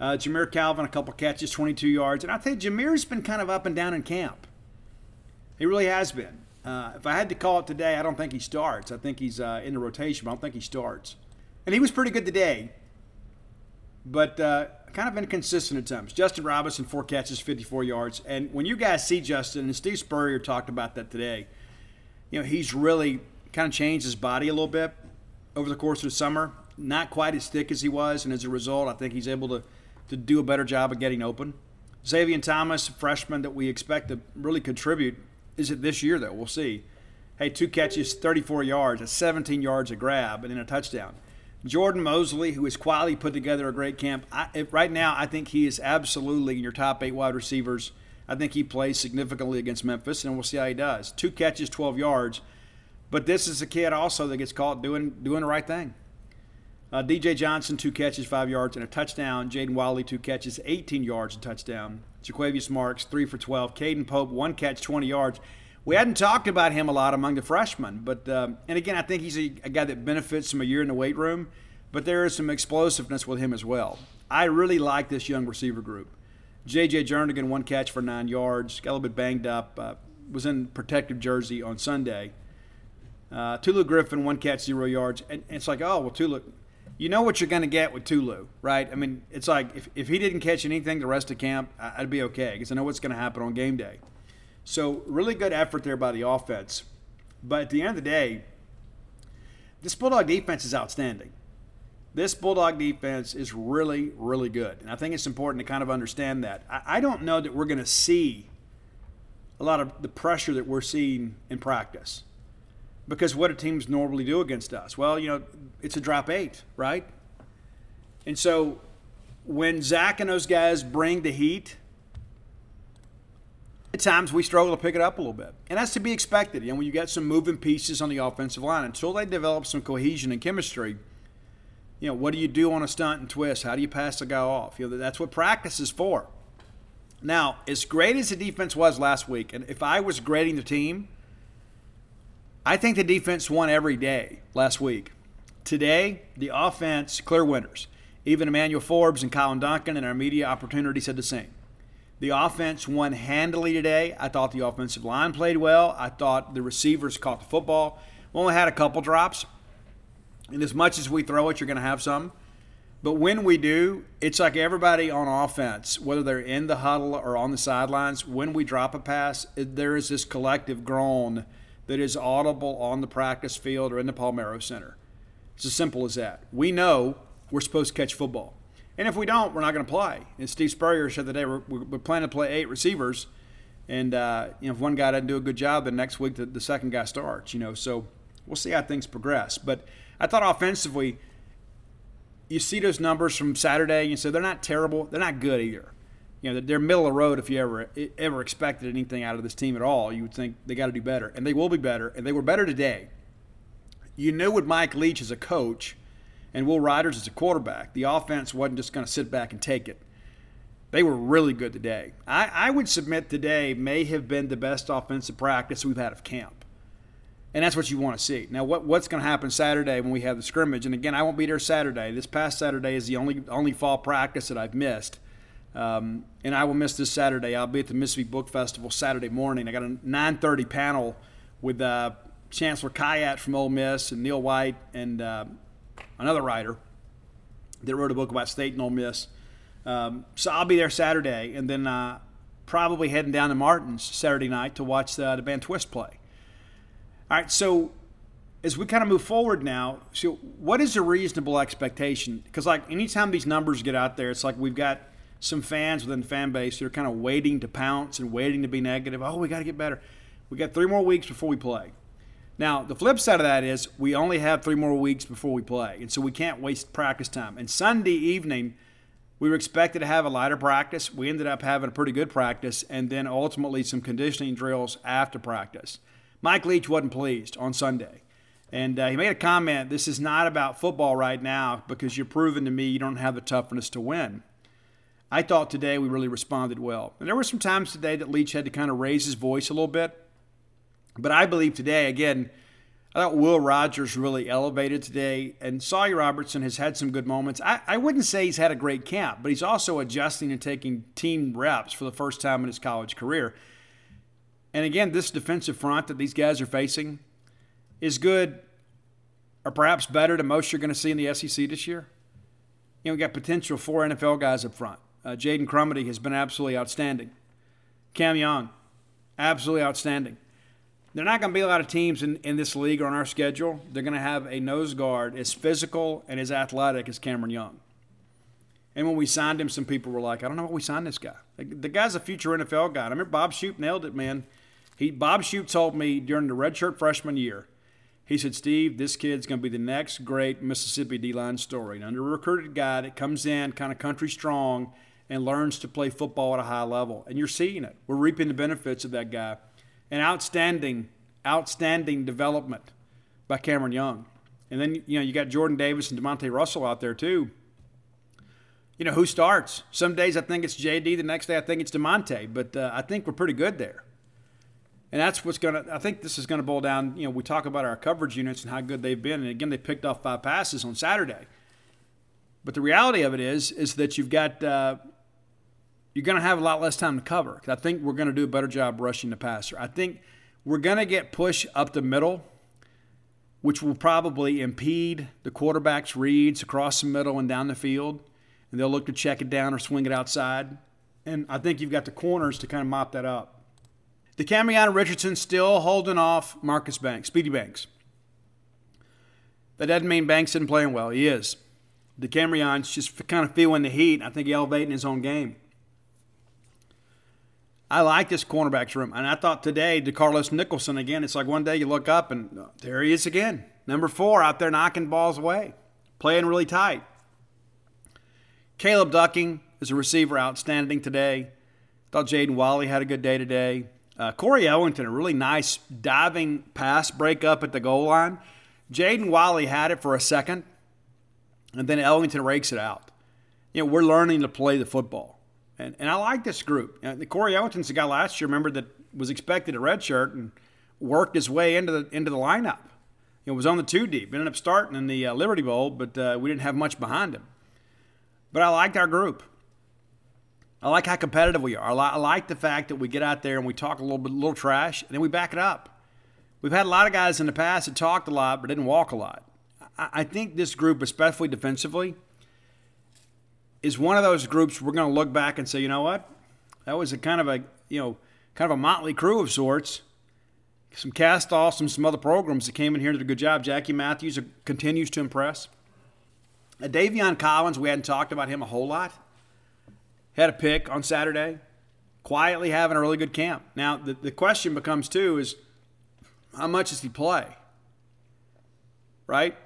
S1: Uh, Jamire Calvin, a couple catches, 22 yards, and I think Jamire's been kind of up and down in camp. He really has been. Uh, if I had to call it today, I don't think he starts. I think he's uh, in the rotation, but I don't think he starts. And he was pretty good today but uh, kind of inconsistent at times. Justin Robinson, four catches, 54 yards. And when you guys see Justin, and Steve Spurrier talked about that today, you know, he's really kind of changed his body a little bit over the course of the summer. Not quite as thick as he was, and as a result, I think he's able to, to do a better job of getting open. Zavion Thomas, freshman that we expect to really contribute, is it this year, though? We'll see. Hey, two catches, 34 yards, 17 yards a grab, and then a touchdown. Jordan Mosley, who has quietly put together a great camp. I, right now, I think he is absolutely in your top eight wide receivers. I think he plays significantly against Memphis, and we'll see how he does. Two catches, 12 yards. But this is a kid also that gets caught doing doing the right thing. Uh, DJ Johnson, two catches, five yards, and a touchdown. Jaden Walley, two catches, 18 yards, and touchdown. Jo'quavious Marks, three for 12. Caden Pope, one catch, 20 yards. We hadn't talked about him a lot among the freshmen, but um, and again, I think he's a, a, guy that benefits from a year in the weight room. But there is some explosiveness with him as well. I really like this young receiver group. J.J. Jernigan, one catch for nine yards, got a little bit banged up, uh, was in protective jersey on Sunday. Uh, Tulu Griffin, one catch, zero yards. And, and it's like, oh, well, Tulu, you know what you're going to get with Tulu, right? I mean, it's like if, if he didn't catch anything the rest of camp, I'd be okay because I know what's going to happen on game day. So, really good effort there by the offense. But at the end of the day, this Bulldog defense is outstanding. This Bulldog defense is really, really good. And I think it's important to kind of understand that. I, I don't know that we're going to see a lot of the pressure that we're seeing in practice. Because what do teams normally do against us? Well, you know, it's a drop eight, right? And so when Zach and those guys bring the heat, at times we struggle to pick it up a little bit. And that's to be expected. You know, when you got some moving pieces on the offensive line, until they develop some cohesion and chemistry, you know, what do you do on a stunt and twist? How do you pass the guy off? You know, that's what practice is for. Now, as great as the defense was last week, and if I was grading the team, I think the defense won every day last week. Today, the offense, clear winners. Even Emmanuel Forbes and Colin Duncan and our media opportunity said the same. The offense won handily today. I thought the offensive line played well. I thought the receivers caught the football. We only had a couple drops. And as much as we throw it, you're going to have some. But when we do, it's like everybody on offense, whether they're in the huddle or on the sidelines, when we drop a pass, there is this collective groan that is audible on the practice field or in the Palmeiro Center. It's as simple as that. We know we're supposed to catch football. And if we don't, we're not going to play. And Steve Spurrier said today we're, we're planning to play eight receivers. And uh, you know, if one guy doesn't do a good job, then next week the, the second guy starts. You know, so we'll see how things progress. But I thought offensively – you see those numbers from Saturday, and you say they're not terrible, they're not good either. You know, they're middle of the road if you ever ever expected anything out of this team at all. You would think they got to do better, and they will be better, and they were better today. You knew with Mike Leach as a coach and Will Rogers as a quarterback, the offense wasn't just going to sit back and take it. They were really good today. I, I would submit today may have been the best offensive practice we've had of camp and that's what you want to see. Now, what, what's going to happen Saturday when we have the scrimmage? And again, I won't be there Saturday. This past Saturday is the only only fall practice that I've missed, um, and I will miss this Saturday. I'll be at the Mississippi Book Festival Saturday morning. I got a 9:30 panel with uh, Chancellor Khayat from Ole Miss and Neil White and uh, another writer that wrote a book about State and Ole Miss. Um, so I'll be there Saturday, and then uh, probably heading down to Martin's Saturday night to watch the, the band Twist play. All right, so as we kind of move forward now, so what is a reasonable expectation? Because like anytime these numbers get out there, it's like we've got some fans within the fan base that are kind of waiting to pounce and waiting to be negative. Oh, we got to get better. We got three more weeks before we play. Now, the flip side of that is we only have three more weeks before we play, and so we can't waste practice time. And Sunday evening, we were expected to have a lighter practice. We ended up having a pretty good practice, and then ultimately some conditioning drills after practice. Mike Leach wasn't pleased on Sunday. And uh, he made a comment this is not about football right now because you're proving to me you don't have the toughness to win. I thought today we really responded well. And there were some times today that Leach had to kind of raise his voice a little bit. But I believe today, again, I thought Will Rogers really elevated today, and Sawyer Robertson has had some good moments. I, I wouldn't say he's had a great camp, but he's also adjusting and taking team reps for the first time in his college career. And again, this defensive front that these guys are facing is good or perhaps better than most you're going to see in the SEC this year. You know, we got potential four NFL guys up front. Uh, Jaden Crumedy has been absolutely outstanding. Cam Young, absolutely outstanding. There are not going to be a lot of teams in, in this league or on our schedule. They're going to have a nose guard as physical and as athletic as Cameron Young. And when we signed him, some people were like, I don't know what we signed this guy. The guy's a future NFL guy. I remember Bob Shoop nailed it, man. He Bob Shoop told me during the redshirt freshman year, he said, Steve, this kid's going to be the next great Mississippi D line story. An under recruited guy that comes in kind of country strong and learns to play football at a high level. And you're seeing it. We're reaping the benefits of that guy. An outstanding, outstanding development by Cameron Young. And then, you know, you got Jordan Davis and Demonte Russell out there too. You know, who starts? Some days I think it's JD, the next day I think it's Demonte, but uh, I think we're pretty good there. And that's what's going to, I think this is going to boil down. You know, we talk about our coverage units and how good they've been. And again, they picked off five passes on Saturday. But the reality of it is, is that you've got, uh, you're going to have a lot less time to cover. I think we're going to do a better job rushing the passer. I think we're going to get push up the middle, which will probably impede the quarterback's reads across the middle and down the field. And they'll look to check it down or swing it outside. And I think you've got the corners to kind of mop that up. The DeCamerion Richardson still holding off Marcus Banks, Speedy Banks. That doesn't mean Banks isn't playing well. He is. DeCamerion's just kind of feeling the heat. I think he's elevating his own game. I like this cornerbacks room. And I thought today, DeCarlos Nicholson, again, it's like one day you look up and uh, there he is again. Number four out there knocking balls away, playing really tight. Caleb Ducking is a receiver outstanding today. Thought Jaden Walley had a good day today. Uh, Corey Ellington, a really nice diving pass break up at the goal line. Jaden Walley had it for a second, and then Ellington rakes it out. You know, we're learning to play the football. And, and I like this group. You know, Corey Ellington's the guy last year, remember, that was expected a redshirt and worked his way into the, into the lineup. It was on the two deep. Ended up starting in the uh, Liberty Bowl, but uh, we didn't have much behind him. But I liked our group. I like how competitive we are. I like the fact that we get out there and we talk a little bit, little trash, and then we back it up. We've had a lot of guys in the past that talked a lot but didn't walk a lot. I think this group, especially defensively, is one of those groups we're going to look back and say, you know what, that was a kind of a you know kind of a motley crew of sorts. Some cast offs and some other programs that came in here and did a good job. Jackie Matthews continues to impress. Uh, Davion Collins, we hadn't talked about him a whole lot. Had a pick on Saturday. Quietly having a really good camp. Now, the, the question becomes, too, is how much does he play? Right?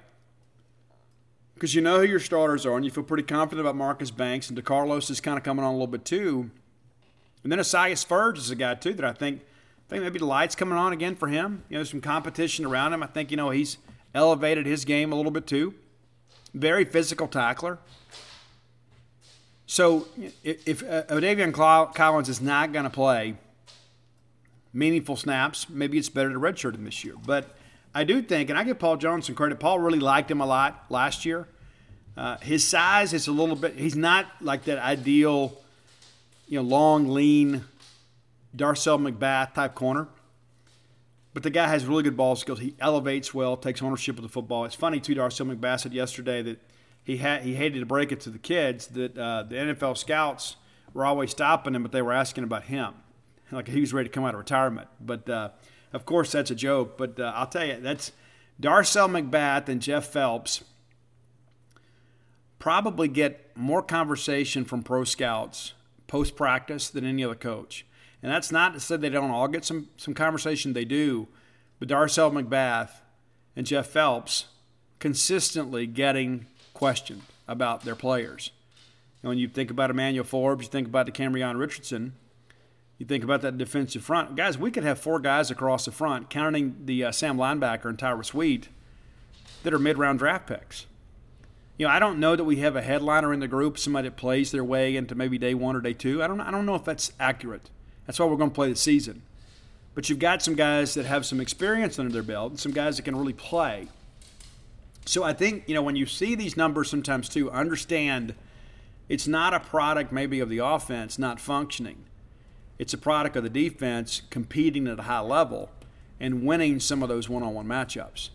S1: Because you know who your starters are, and you feel pretty confident about Marcus Banks, and DeCarlos is kind of coming on a little bit, too. And then Asias Furdge is a guy, too, that I think – I think maybe the lights coming on again for him. You know, some competition around him. I think you know he's elevated his game a little bit too. Very physical tackler. So if, uh, Davion Collins is not going to play meaningful snaps, maybe it's better to redshirt him this year. But I do think, and I give Paul Johnson credit. Paul really liked him a lot last year. Uh, his size is a little bit. He's not like that ideal, you know, long, lean Darcel McBath type corner. But the guy has really good ball skills. He elevates well, takes ownership of the football. It's funny too. Darcel McBath said yesterday that he had he hated to break it to the kids that uh, the NFL scouts were always stopping him, but they were asking about him, like he was ready to come out of retirement. But uh, of course, that's a joke. But uh, I'll tell you, that's Darcel McBath and Jeff Phelps probably get more conversation from pro scouts post practice than any other coach. And that's not to say they don't all get some, some conversation, they do. But Darcel McBath and Jeff Phelps consistently getting questioned about their players. And when you think about Emmanuel Forbes, you think about DeCamerion Richardson, you think about that defensive front. Guys, we could have four guys across the front, counting the uh, Sam linebacker and Tyrus Wheat, that are mid round draft picks. You know, I don't know that we have a headliner in the group, somebody that plays their way into maybe day one or day two. I don't, I don't know if that's accurate. That's why we're going to play the season. But you've got some guys that have some experience under their belt and some guys that can really play. So I think, you know, when you see these numbers sometimes too, understand it's not a product maybe of the offense not functioning. It's a product of the defense competing at a high level and winning some of those one on one matchups.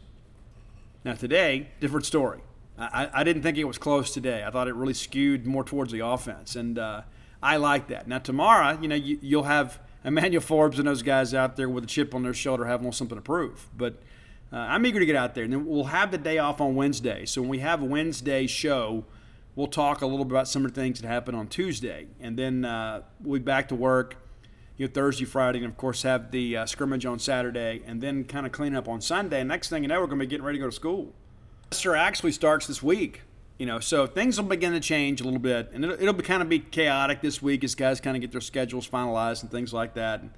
S1: Now, today, different story. I, I, didn't think it was close today. I thought it really skewed more towards the offense. And, uh, I like that. Now tomorrow, you know, you, will have Emmanuel Forbes and those guys out there with a chip on their shoulder, having something to prove. But uh, I'm eager to get out there, and then we'll have the day off on Wednesday. So when we have Wednesday show, we'll talk a little bit about some of the things that happened on Tuesday, and then uh, we'll be back to work. You know, Thursday, Friday, and of course have the uh, scrimmage on Saturday, and then kind of clean up on Sunday. And next thing you know, we're going to be getting ready to go to school. Semester actually starts this week. You know, so things will begin to change a little bit, and it'll, it'll be kind of be chaotic this week as guys kind of get their schedules finalized and things like that. And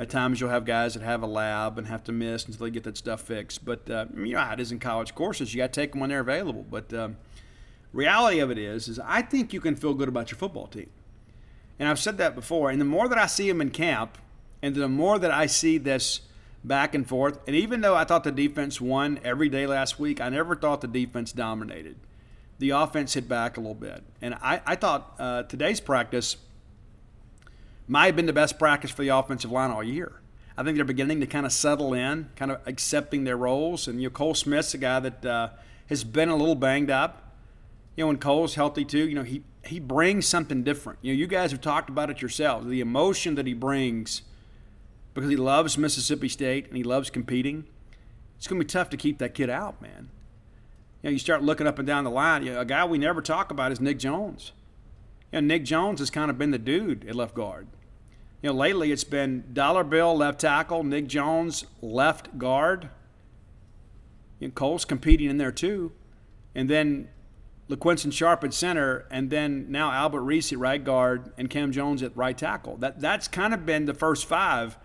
S1: at times you'll have guys that have a lab and have to miss until they get that stuff fixed. But uh, you know it is in college courses; you got to take them when they're available. But um, reality of it is, is I think you can feel good about your football team, and I've said that before. And the more that I see him in camp, and the more that I see this back and forth, and even though I thought the defense won every day last week, I never thought the defense dominated the offense hit back a little bit. And I, I thought uh, today's practice might have been the best practice for the offensive line all year. I think they're beginning to kind of settle in, kind of accepting their roles. And you know, Cole Smith's a guy that uh, has been a little banged up. You know, when Cole's healthy too, you know, he he brings something different. You know, you guys have talked about it yourselves. The emotion that he brings because he loves Mississippi State and he loves competing. It's going to be tough to keep that kid out, man you know, you start looking up and down the line. You know, a guy we never talk about is Nick Jones. You know, Nick Jones has kind of been the dude at left guard. You know, lately it's been Dollar Bill left tackle, Nick Jones left guard. You know, Cole's competing in there too, and then LaQuinston Sharp at center, and then now Albert Reese at right guard and Cam Jones at right tackle. That that's kind of been the first five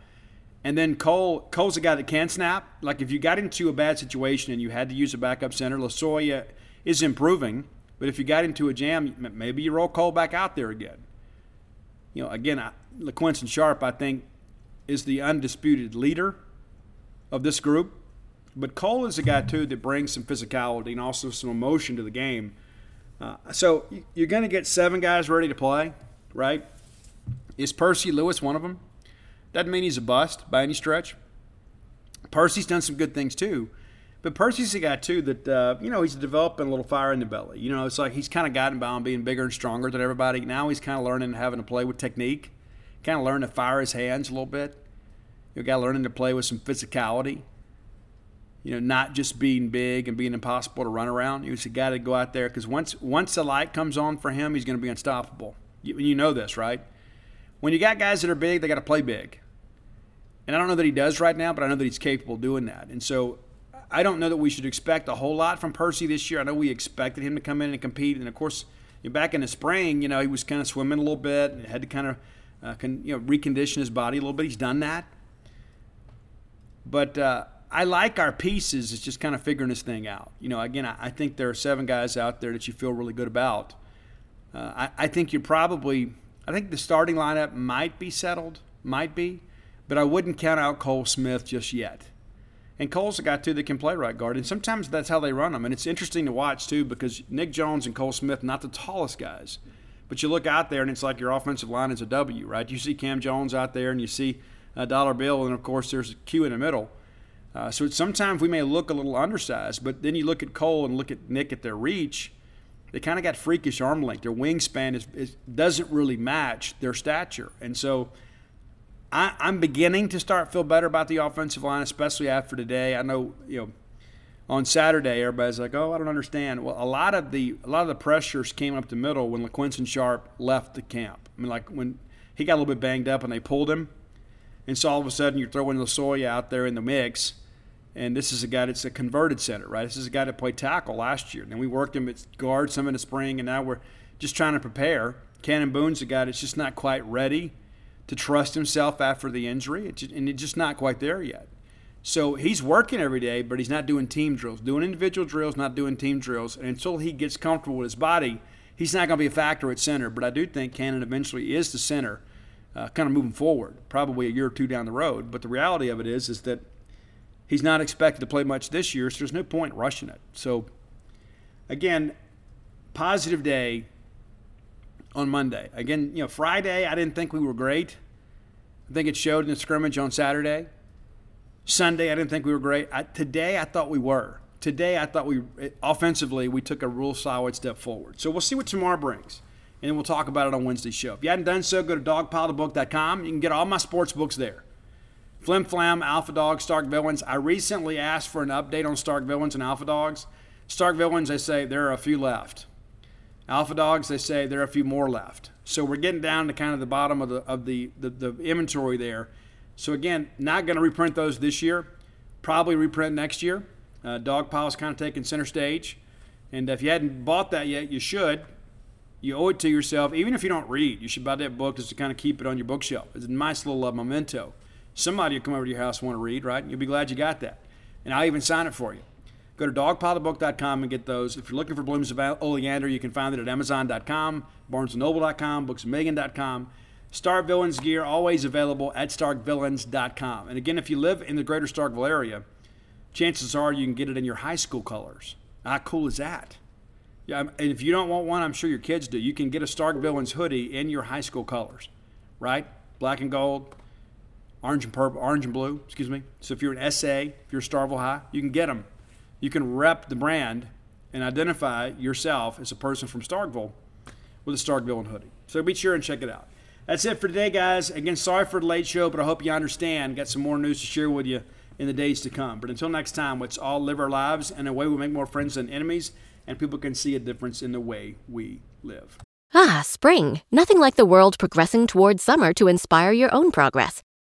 S1: and then Cole, Cole's a guy that can snap. Like if you got into a bad situation and you had to use a backup center, Lasoya is improving. But if you got into a jam, maybe you roll Cole back out there again. You know, again, LaQuinston Sharp, I think, is the undisputed leader of this group. But Cole is a guy too that brings some physicality and also some emotion to the game. Uh, so you're going to get seven guys ready to play, right? Is Percy Lewis one of them? Doesn't mean he's a bust by any stretch. Percy's done some good things too, But Percy's a guy too that uh, you know he's developing a little fire in the belly. You know, it's like he's kind of gotten by on being bigger and stronger than everybody. Now he's kind of learning having to play with technique, kind of learning to fire his hands a little bit. You got learning to play with some physicality. You know, not just being big and being impossible to run around. He's a guy to go out there because once once the light comes on for him, he's going to be unstoppable. You, you know this, right? When you got guys that are big, they got to play big. And I don't know that he does right now, but I know that he's capable of doing that. And so I don't know that we should expect a whole lot from Percy this year. I know we expected him to come in and compete, and of course, back in the spring, you know, he was kind of swimming a little bit and had to kind of, uh, con, you know, recondition his body a little bit. He's done that, but uh, I like our pieces. It's just kind of figuring this thing out. You know, again, I, I think there are seven guys out there that you feel really good about. Uh, I, I think you're probably, I think the starting lineup might be settled, might be, but I wouldn't count out Cole Smith just yet. And Cole's a guy too that can play right guard, and sometimes that's how they run them. And it's interesting to watch too because Nick Jones and Cole Smith, not the tallest guys, but you look out there and it's like your offensive line is a W, right? You see Cam Jones out there, and you see a Dollar Bill, and of course there's a Q in the middle. Uh, so sometimes we may look a little undersized, but then you look at Cole and look at Nick at their reach. They kind of got freakish arm length. Their wingspan is, is, doesn't really match their stature, and so I, am beginning to start feel better about the offensive line, especially after today. I know, you know, on Saturday everybody's like, "Oh, I don't understand." Well, a lot of the a lot of the pressures came up the middle when LaQuinston Sharp left the camp. I mean, like when he got a little bit banged up and they pulled him, and so all of a sudden you're throwing Losoya out there in the mix. And this is a guy that's a converted center, right? This is a guy that played tackle last year. And we worked him at guard some in the spring, and now we're just trying to prepare. Cannon Boone's a guy that's just not quite ready to trust himself after the injury, and it's just not quite there yet. So he's working every day, but he's not doing team drills, doing individual drills, not doing team drills. And until he gets comfortable with his body, he's not going to be a factor at center. But I do think Cannon eventually is the center, uh, kind of moving forward, probably a year or two down the road. But the reality of it is, is that he's not expected to play much this year, so there's no point rushing it. So again, positive day on Monday. Again, you know, Friday, I didn't think we were great. I think it showed in the scrimmage on Saturday. Sunday, I didn't think we were great. I, today, I thought we were. Today, I thought we, offensively, we took a real solid step forward. So we'll see what tomorrow brings. And we'll talk about it on Wednesday's show. If you hadn't done so, go to dogpilethebook.com. You can get all my sports books there. Flim Flam, Alpha Dogs, Stark Villains. I recently asked for an update on Stark Villains and Alpha Dogs. Stark Villains, they say there are a few left. Alpha dogs, they say there are a few more left. So we're getting down to kind of the bottom of the of the the, the inventory there. So again, not going to reprint those this year. Probably reprint next year. Uh, Dogpile is kind of taking center stage, and if you hadn't bought that yet, you should. You owe it to yourself, even if you don't read. You should buy that book just to kind of keep it on your bookshelf. It's a nice little uh, memento. Somebody will come over to your house want to read, right? You'll be glad you got that, and I'll even sign it for you. Go to dogpilethebook.com and get those. If you're looking for Blooms of Oleander, you can find it at amazon.com, barnesandnoble.com, booksofmegan.com. Stark Villains gear always available at starkvillains.com. And again, if you live in the greater Starkville area, chances are you can get it in your high school colors. How cool is that? Yeah, and if you don't want one, I'm sure your kids do. You can get a Stark Villains hoodie in your high school colors, right? Black and gold, orange and purple, orange and blue. Excuse me. So if you're an SA, if you're Starkville High, you can get them you can rep the brand and identify yourself as a person from Starkville with a Stark Villain hoodie. So be sure and check it out. That's it for today, guys. Again, sorry for the late show, but I hope you understand. Got some more news to share with you in the days to come. But until next time, let's all live our lives in a way we make more friends than enemies, and people can see a difference in the way we live.
S2: Ah, spring. Nothing like the world progressing towards summer to inspire your own progress.